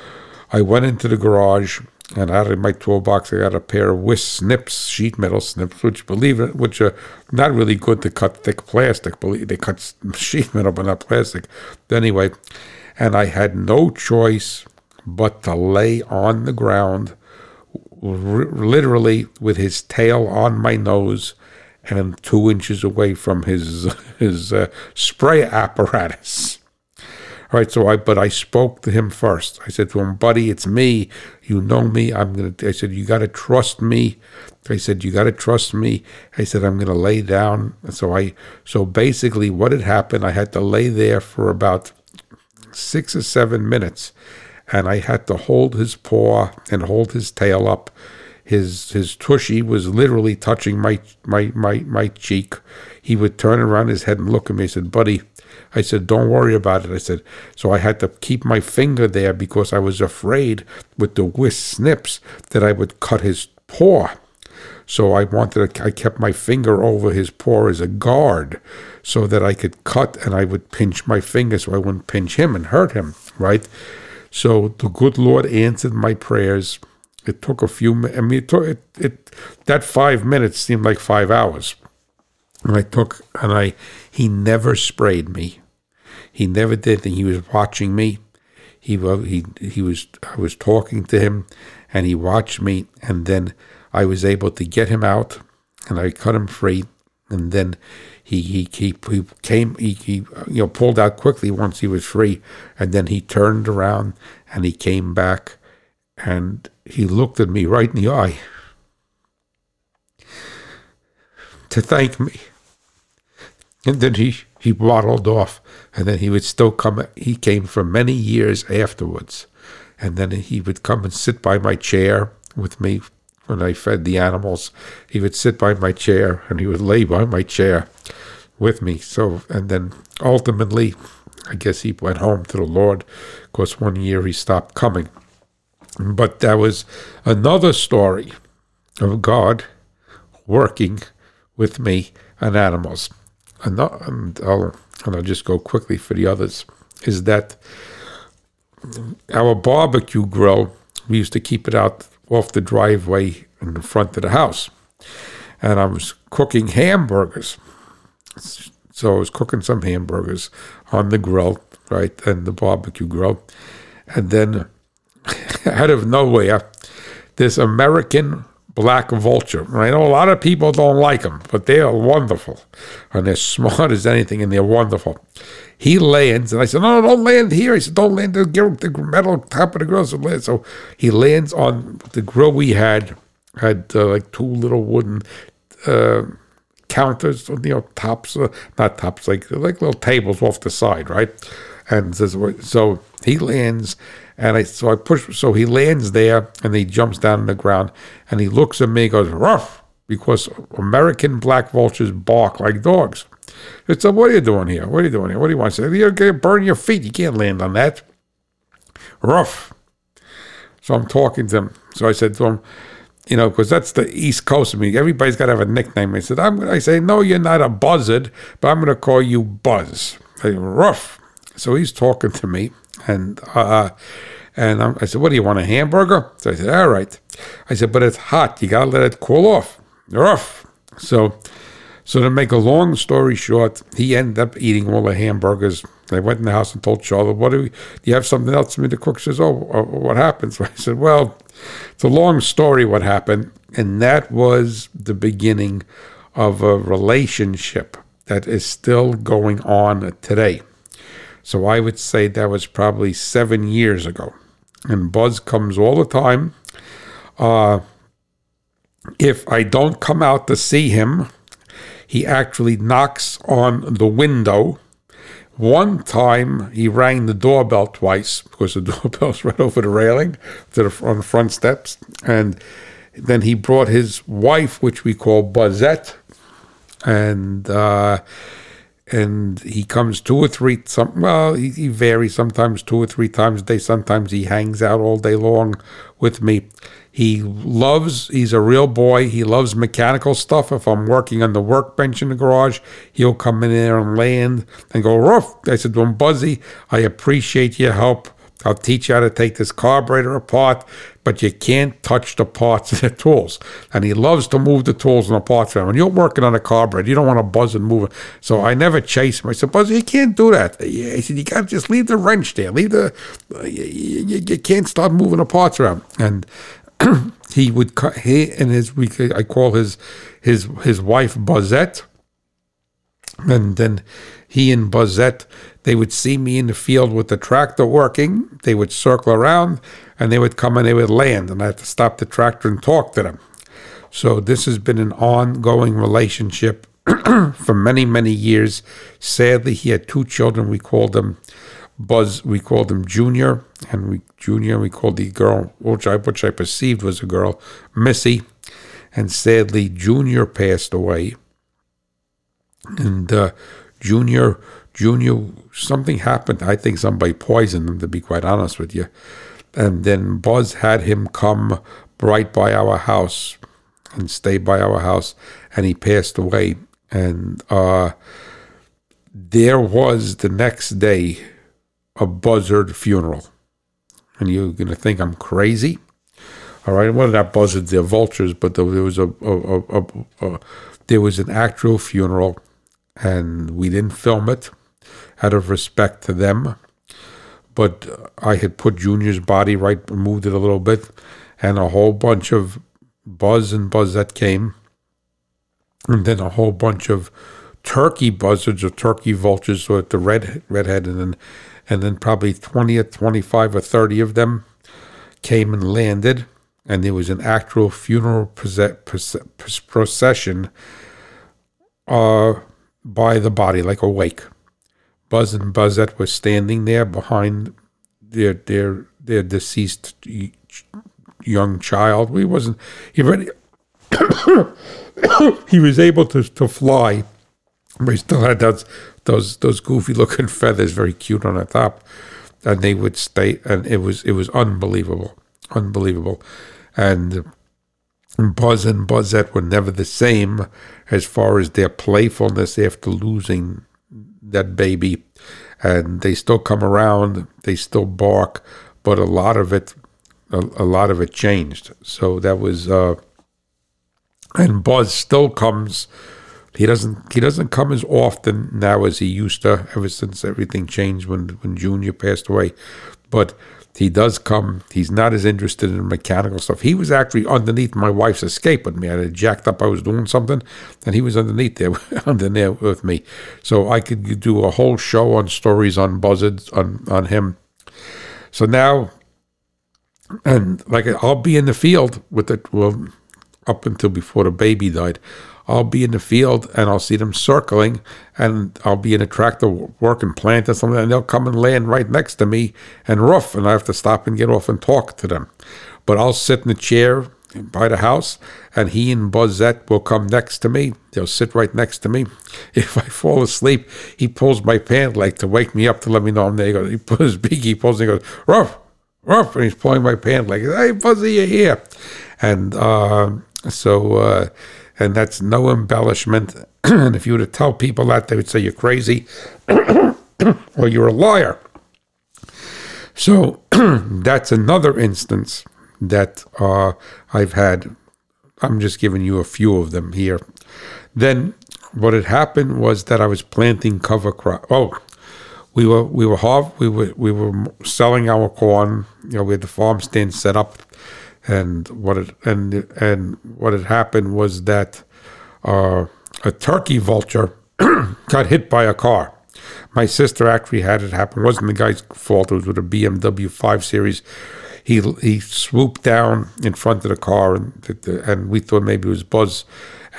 I went into the garage and out of my toolbox, I got a pair of Wiss snips, sheet metal snips, which believe it, which are not really good to cut thick plastic. Believe they cut sheet metal, but not plastic. Anyway, and I had no choice but to lay on the ground, r- literally with his tail on my nose and two inches away from his his uh, spray apparatus. All right, so I but I spoke to him first. I said to him, "Buddy, it's me. You know me. I'm gonna." I said, "You got to trust me." I said, "You got to trust me." I said, "I'm gonna lay down." So I so basically, what had happened? I had to lay there for about six or seven minutes, and I had to hold his paw and hold his tail up his his tushy was literally touching my my my my cheek. He would turn around his head and look at me. I said, "Buddy," I said, "Don't worry about it." I said, so I had to keep my finger there because I was afraid with the Wiss snips that I would cut his paw. So I wanted to, I kept my finger over his paw as a guard so that I could cut and I would pinch my finger so I wouldn't pinch him and hurt him, right? So the good Lord answered my prayers it took a few. I mean, it took it, it. That five minutes seemed like five hours. And I took and I. He never sprayed me. He never did. And he was watching me. He he he was. I was talking to him, and he watched me. And then I was able to get him out, and I cut him free. And then he he he, he came. He, he you know pulled out quickly once he was free, and then he turned around and he came back, and he looked at me right in the eye to thank me. And then he, he waddled off. And then he would still come. He came for many years afterwards. And then he would come and sit by my chair with me when I fed the animals. He would sit by my chair and he would lay by my chair with me. So, and then ultimately, I guess he went home to the Lord because one year he stopped coming. But there was another story of God working with me and animals. And, I'll, and I'll just go quickly for the others. Is that our barbecue grill, we used to keep it out off the driveway in the front of the house. And I was cooking hamburgers. So I was cooking some hamburgers on the grill, right, and the barbecue grill. And then out of nowhere, this American black vulture. I know a lot of people don't like them, but they are wonderful. And they're smart as anything, and they're wonderful. He lands, and I said, No, no, don't land here. He said, Don't land the, the metal top of the grill. So, so he lands on the grill we had, had uh, like two little wooden uh, counters, you know, tops, uh, not tops, like like little tables off the side, right? And says, so he lands, and I so I push, so he lands there, and he jumps down on the ground, and he looks at me, and goes rough, because American black vultures bark like dogs. I said, "What are you doing here? What are you doing here? What do you want?" I said, "You're gonna burn your feet. You can't land on that." Rough. So I'm talking to him. So I said to him, you know, because that's the East Coast of me. Everybody's got to have a nickname. I said, I'm. I say, no, you're not a buzzard, but I'm going to call you Buzz. I say, rough. So he's talking to me, and uh, and I'm, I said, what do you want, a hamburger? So I said, all right. I said, but it's hot. You got to let it cool off. Rough. So, so to make a long story short, he ended up eating all the hamburgers. I went in the house and told Charlotte, "What do, we, do you have something else me?" The cook says, "Oh, uh, what happened?" So I said, "Well." It's a long story what happened, and that was the beginning of a relationship that is still going on today. So I would say that was probably seven years ago. And Buzz comes all the time. Uh, if I don't come out to see him, he actually knocks on the window one time he rang the doorbell twice because the doorbell's right over the railing to the, on the front steps. And then he brought his wife, which we call Buzzette, and uh, and he comes two or three. Some well, he, he varies. Sometimes two or three times a day. Sometimes he hangs out all day long with me. He loves, he's a real boy. He loves mechanical stuff. If I'm working on the workbench in the garage, he'll come in there and land and go, rough. I said to him, Buzzy, I appreciate your help. I'll teach you how to take this carburetor apart, but you can't touch the parts of the tools. And he loves to move the tools and the parts around. When you're working on a carburetor, you don't want to buzz and move it. So I never chase him. I said, Buzzy, you can't do that. He said, you got to just leave the wrench there. Leave the, you, you, you can't start moving the parts around. And he would he and his we I call his his his wife Buzzette, and then he and Buzzette they would see me in the field with the tractor working. They would circle around and they would come and they would land, and I had to stop the tractor and talk to them. So this has been an ongoing relationship for many many years. Sadly, he had two children. We called them Buzz, we called him Junior, and we Junior, we called the girl, which I which I perceived was a girl, Missy, and sadly Junior passed away. And uh, Junior, Junior, something happened. I think somebody poisoned him, to be quite honest with you. And then Buzz had him come right by our house and stay by our house, and he passed away. And uh, there was the next day a buzzard funeral. And you're going to think I'm crazy. All right, well, not buzzards, they're vultures, but there was a, a, a, a, there was an actual funeral, and we didn't film it out of respect to them. But I had put Junior's body right, moved it a little bit, and a whole bunch of buzz and buzzette came, and then a whole bunch of turkey buzzards or turkey vultures with the red redhead, and then and then probably 20 or 25 or 30 of them came and landed, and there was an actual funeral procession uh, by the body, like a wake. Buzz and Buzzette were standing there behind their their their deceased young child. He wasn't he already he was able to, to fly, but he still had those those those goofy looking feathers, very cute on the top, and they would stay, and it was it was unbelievable, unbelievable, and. Buzz and Buzzette were never the same as far as their playfulness after losing that baby, and they still come around. They still bark, but a lot of it, a, a lot of it changed. So that was, uh, and Buzz still comes. He doesn't. He doesn't come as often now as he used to. Ever since everything changed when when Junior passed away, but he does come. He's not as interested in mechanical stuff. He was actually underneath my wife's escape with me. I had jacked up. I was doing something, and he was underneath there, under there with me. So I could do a whole show on stories on buzzards on on him. So now, and like I'll be in the field with it. Well, up until before the baby died. I'll be in the field and I'll see them circling, and I'll be in a tractor working plant or something, and they'll come and land right next to me and roof, and I have to stop and get off and talk to them. But I'll sit in a chair by the house, and he and Buzzette will come next to me. They'll sit right next to me. If I fall asleep, he pulls my pant leg to wake me up to let me know I'm there. He, goes, he pulls his beak, he pulls, and he goes, ruff, ruff, and he's pulling my pant leg. Hey, Buzzy, you're here. And uh, so, uh, and that's no embellishment. and if you were to tell people that, they would say you're crazy or you're a liar. So that's another instance that uh, I've had. I'm just giving you a few of them here. Then what had happened was that I was planting cover crop. Oh, we were we were we were we were selling our corn. You know, we had the farm stand set up and what it and and what had happened was that uh, a turkey vulture got hit by a car. My sister actually had it happen. It wasn't the guy's fault. It was with a BMW 5 Series. He he swooped down in front of the car, and and we thought maybe it was Buzz.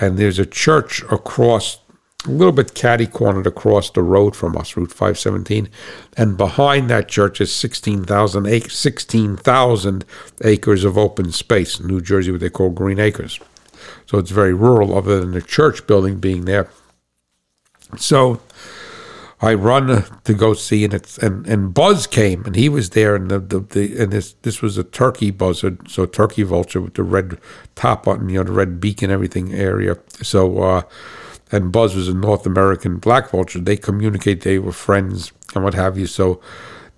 And there's a church across a little bit catty cornered across the road from us, Route 517. And behind that church is 16,000 acres, 16,000 acres of open space in New Jersey, what they call Green Acres. So it's very rural, other than the church building being there. So I run to go see, and it's and, and Buzz came, and he was there, and the, the, the and this this was a turkey buzzard, so turkey vulture with the red top on, you know, the red beak and everything area. So uh, and Buzz was a North American black vulture. They communicate, they were friends and what have you. So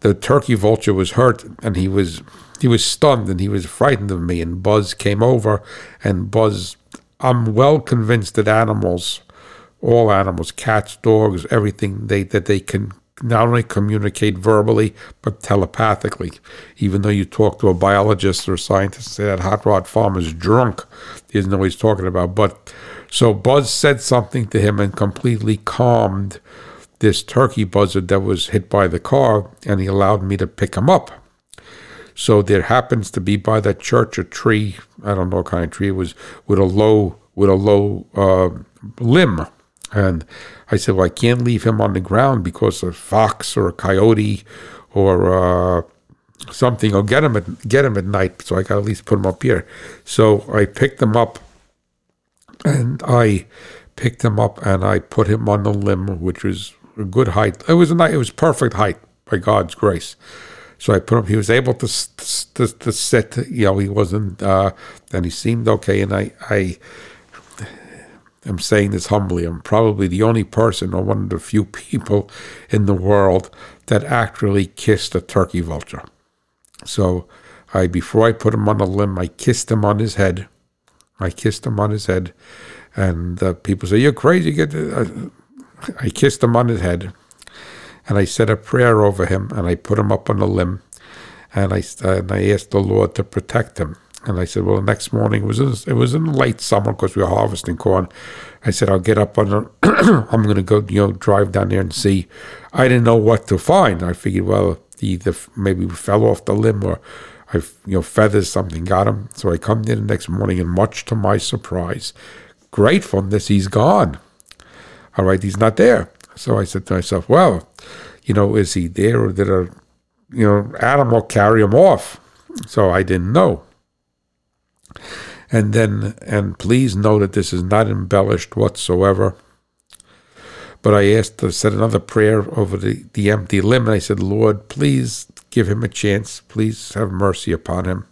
the turkey vulture was hurt and he was he was stunned and he was frightened of me. And Buzz came over and Buzz I'm well convinced that animals, all animals, cats, dogs, everything, they that they can not only communicate verbally but telepathically. Even though you talk to a biologist or a scientist, say that hot rod farmer's drunk, he doesn't know what he's talking about. But so Buzz said something to him and completely calmed this turkey buzzard that was hit by the car, and he allowed me to pick him up. So there happens to be by that church a tree. I don't know what kind of tree it was with a low with a low uh, limb, and I said, "Well, I can't leave him on the ground because a fox or a coyote or uh, something will get him at get him at night. So I got to at least put him up here." So I picked him up and I picked him up and I put him on the limb, which was a good height. It was a nice, it was perfect height by God's grace. So I put him. He was able to to, to sit. You know, he wasn't, uh, and he seemed okay. And I, I am saying this humbly. I'm probably the only person, or one of the few people in the world that actually kissed a turkey vulture. So I, before I put him on the limb, I kissed him on his head I kissed him on his head, and uh, people say, You're crazy. Get I kissed him on his head, and I said a prayer over him, and I put him up on the limb, and I, and I asked the Lord to protect him. And I said, well, the next morning it was in, it was in late summer because we were harvesting corn. I said, I'll get up on I'm going to go, you know, drive down there and see. I didn't know what to find. I figured, well, either maybe we fell off the limb or I, you know, feathers, something got him. So I come in the next morning, and much to my surprise, gratefulness, he's gone. All right, he's not there. So I said to myself, well, you know, is he there or did a, you know, animal carry him off? So I didn't know. And then, and please know that this is not embellished whatsoever. But I asked, I said another prayer over the, the empty limb, and I said, Lord, please Give him a chance. Please have mercy upon him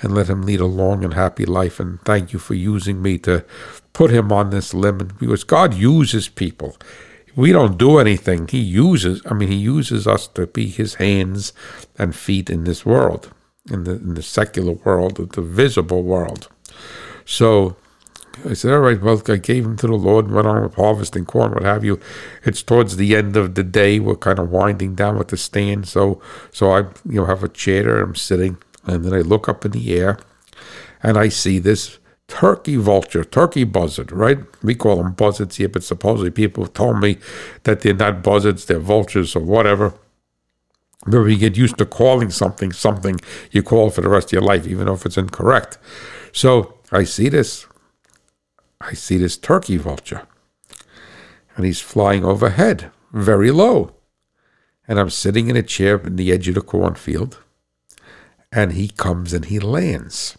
and let him lead a long and happy life. And thank you for using me to put him on this limb because God uses people. we don't do anything. He uses, I mean, he uses us to be his hands and feet in this world, in the, in the secular world, the visible world. So I said, all right, well, I gave him to the Lord, went on with harvesting corn, what have you. It's towards the end of the day. We're kind of winding down with the stand. So, so I, you know, have a chair I'm sitting, and then I look up in the air, and I see this turkey vulture, turkey buzzard, right? We call them buzzards here, but supposedly people told me that they're not buzzards, they're vultures or whatever. Where you get used to calling something something you call for the rest of your life, even if it's incorrect. So I see this. I see this turkey vulture. And he's flying overhead, very low. And I'm sitting in a chair in the edge of the cornfield. And he comes and he lands.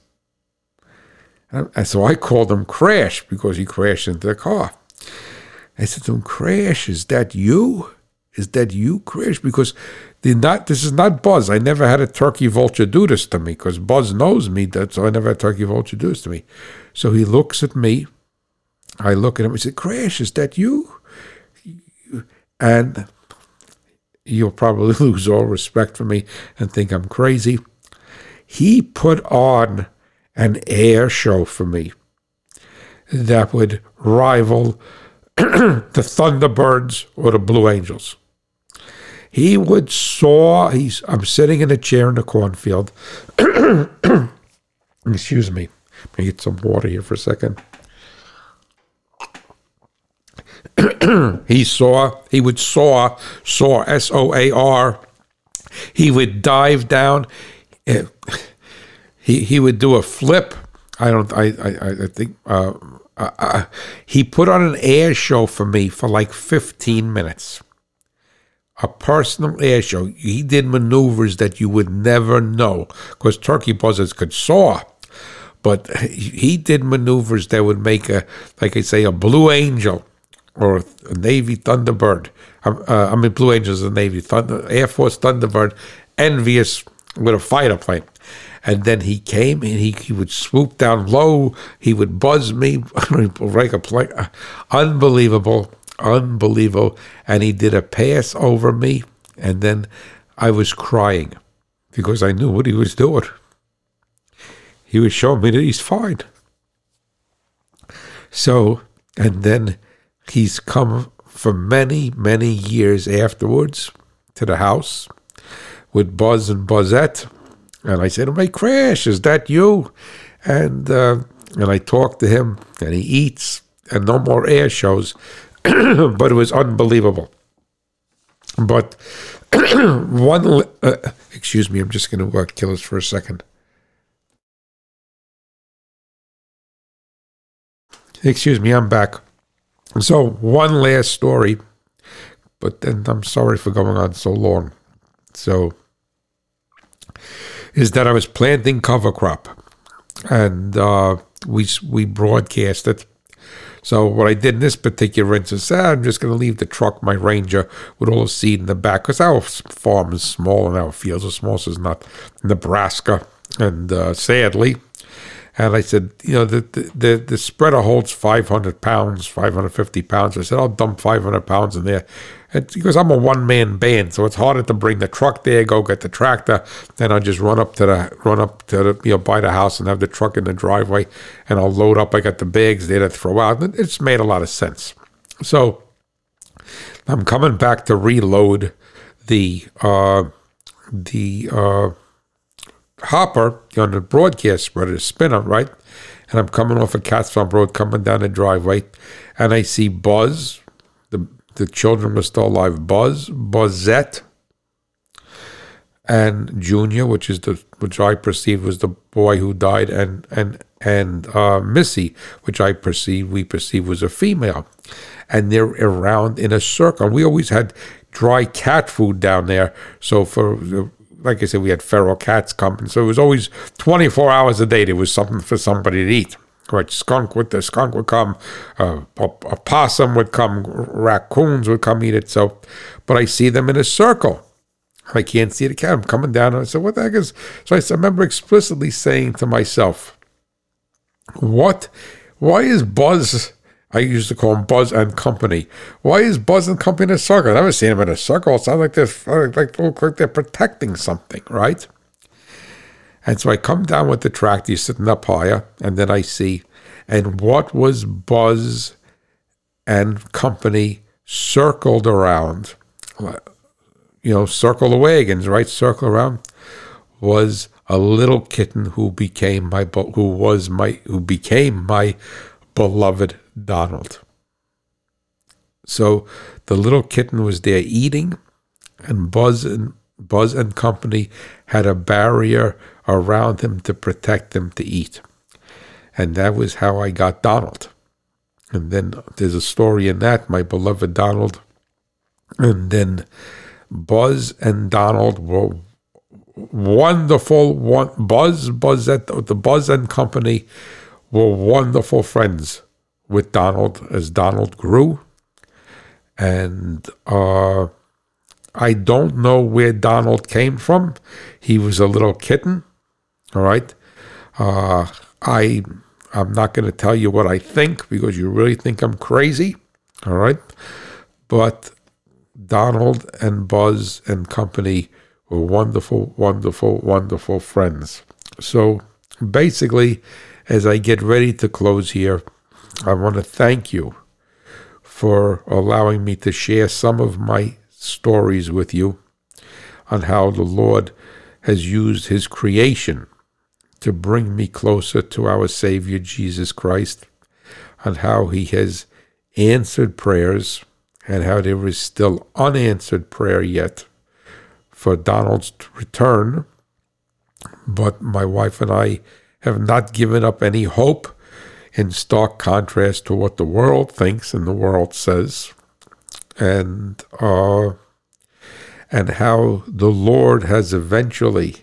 And so I called him Crash because he crashed into the car. I said to him, Crash, is that you? Is that you, Crash? Because not, this is not Buzz. I never had a turkey vulture do this to me because Buzz knows me, that, so I never had a turkey vulture do this to me. So he looks at me. I look at him. I said, Crash, is that you? And you'll probably lose all respect for me and think I'm crazy. He put on an air show for me that would rival the Thunderbirds or the Blue Angels. He would soar. He's. I'm sitting in a chair in a cornfield. Excuse me. Let me get some water here for a second. He saw. He would soar. Soar. S O A R. He would dive down. He he would do a flip. I don't. I I, I think. Uh, uh, uh, he put on an air show for me for like 15 minutes. A personal air show. He did maneuvers that you would never know because turkey buzzards could soar. But he did maneuvers that would make a, like I say, a Blue Angel or Navy Thunderbird. Uh, I mean, Blue Angels is a Navy Thunder, Air Force Thunderbird, envious with a fighter plane and then he came and he, he would swoop down low. He would buzz me like a play, unbelievable, unbelievable. And he did a pass over me, and then I was crying because I knew what he was doing. He was showing me that he's fine. So, and then he's come for many, many years afterwards to the house with Buzz and Buzzette and I said, "My crash, is that you?" And uh, and I talked to him, and he eats, and no more air shows, but it was unbelievable. But one, uh, excuse me, I'm just going to uh, kill us for a second. Excuse me, I'm back. So one last story, but then I'm sorry for going on so long. So is that I was planting cover crop, and uh, we we broadcast it. So what I did in this particular instance, ah, I'm just going to leave the truck, my Ranger, with all the seed in the back, because our farm is small and our fields are small. So it's not Nebraska, and uh, sadly, and I said, you know, the, the, the spreader holds 500 pounds, 550 pounds. I said, I'll dump 500 pounds in there. And because I'm a one man band, so it's harder to bring the truck there, go get the tractor, then I'll just run up to the run up to the you know by the house and have the truck in the driveway, and I'll load up. I got the bags there to throw out. It's made a lot of sense. So I'm coming back to reload the uh, the uh, hopper on the broadcast spreader, the spinner, right? And I'm coming off of Cats Farm Road, coming down the driveway, and I see Buzz. The the children were still alive. Buzz, Buzzette, and Junior, which is the which I perceived was the boy who died, and and and uh, Missy, which I perceive we perceive was a female, and they're around in a circle. We always had dry cat food down there, so for like I said, we had feral cats coming, so it was always 24 hours a day. There was something for somebody to eat. Right, skunk would the skunk would come, uh, a, a possum would come, raccoons would come eat it. So, but I see them in a circle. I can't see the cat. I'm coming down, and I said, "What the heck is?" So I remember explicitly saying to myself, "What? Why is Buzz I used to call them Buzz and Company. Why is Buzz and Company in a circle? I never seen them in a circle. It sounds like they're like look like they're protecting something, right? And so I come down with the tractor, sitting up higher, and then I see, and what was Buzz and Company circled around? You know, circle the wagons, right? Circle around was a little kitten who became my who was my who became my beloved Donald. So the little kitten was there eating, and Buzz and Buzz and company had a barrier around him to protect him to eat. And that was how I got Donald. And then there's a story in that, my beloved Donald. And then Buzz and Donald were wonderful. One, Buzz, Buzz at the Buzz and Company were wonderful friends with Donald as Donald grew. And uh, I don't know where Donald came from. He was a little kitten. All right. Uh, I I'm not going to tell you what I think because you really think I'm crazy. All right. But Donald and Buzz and company were wonderful, wonderful, wonderful friends. So basically, as I get ready to close here, I want to thank you for allowing me to share some of my stories with you on how the Lord has used His creation to bring me closer to our Savior Jesus Christ, on how He has answered prayers and how there is still unanswered prayer yet for Donald's return. But my wife and I have not given up any hope in stark contrast to what the world thinks and the world says. And uh, and how the Lord has eventually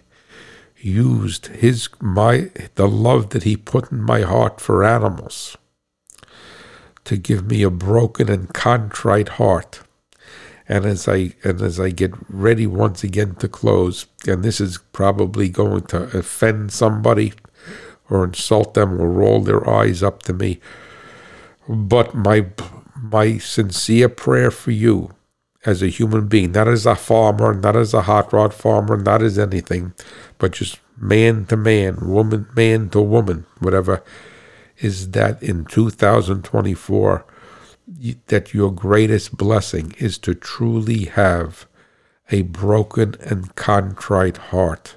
used his my the love that he put in my heart for animals to give me a broken and contrite heart. And as I and as I get ready once again to close, and this is probably going to offend somebody or insult them or roll their eyes up to me, but my my sincere prayer for you as a human being, not as a farmer, not as a hot rod farmer, not as anything, but just man to man, woman, man to woman, whatever, is that in 2024, that your greatest blessing is to truly have a broken and contrite heart,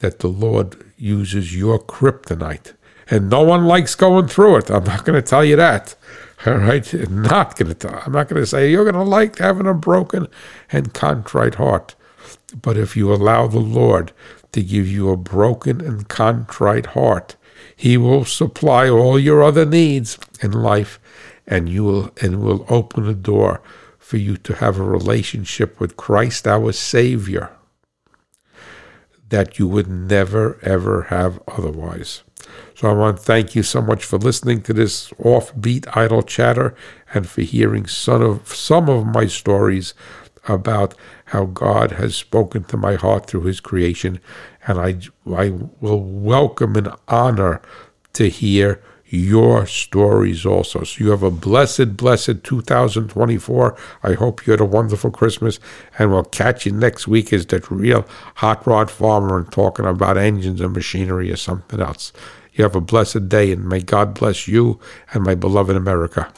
that the Lord uses your kryptonite. And no one likes going through it. I'm not going to tell you that. All right, not going to tell. I'm not going to say you're going to like having a broken and contrite heart. But if you allow the Lord to give you a broken and contrite heart, He will supply all your other needs in life, and you will and will open a door for you to have a relationship with Christ our Savior that you would never ever have otherwise. So I want to thank you so much for listening to this offbeat idle chatter and for hearing some of some of my stories about how God has spoken to my heart through his creation and I I will welcome and honor to hear your stories also. So you have a blessed, blessed 2024. I hope you had a wonderful Christmas, and we'll catch you next week as that real hot rod farmer and talking about engines and machinery or something else. You have a blessed day, and may God bless you and my beloved America.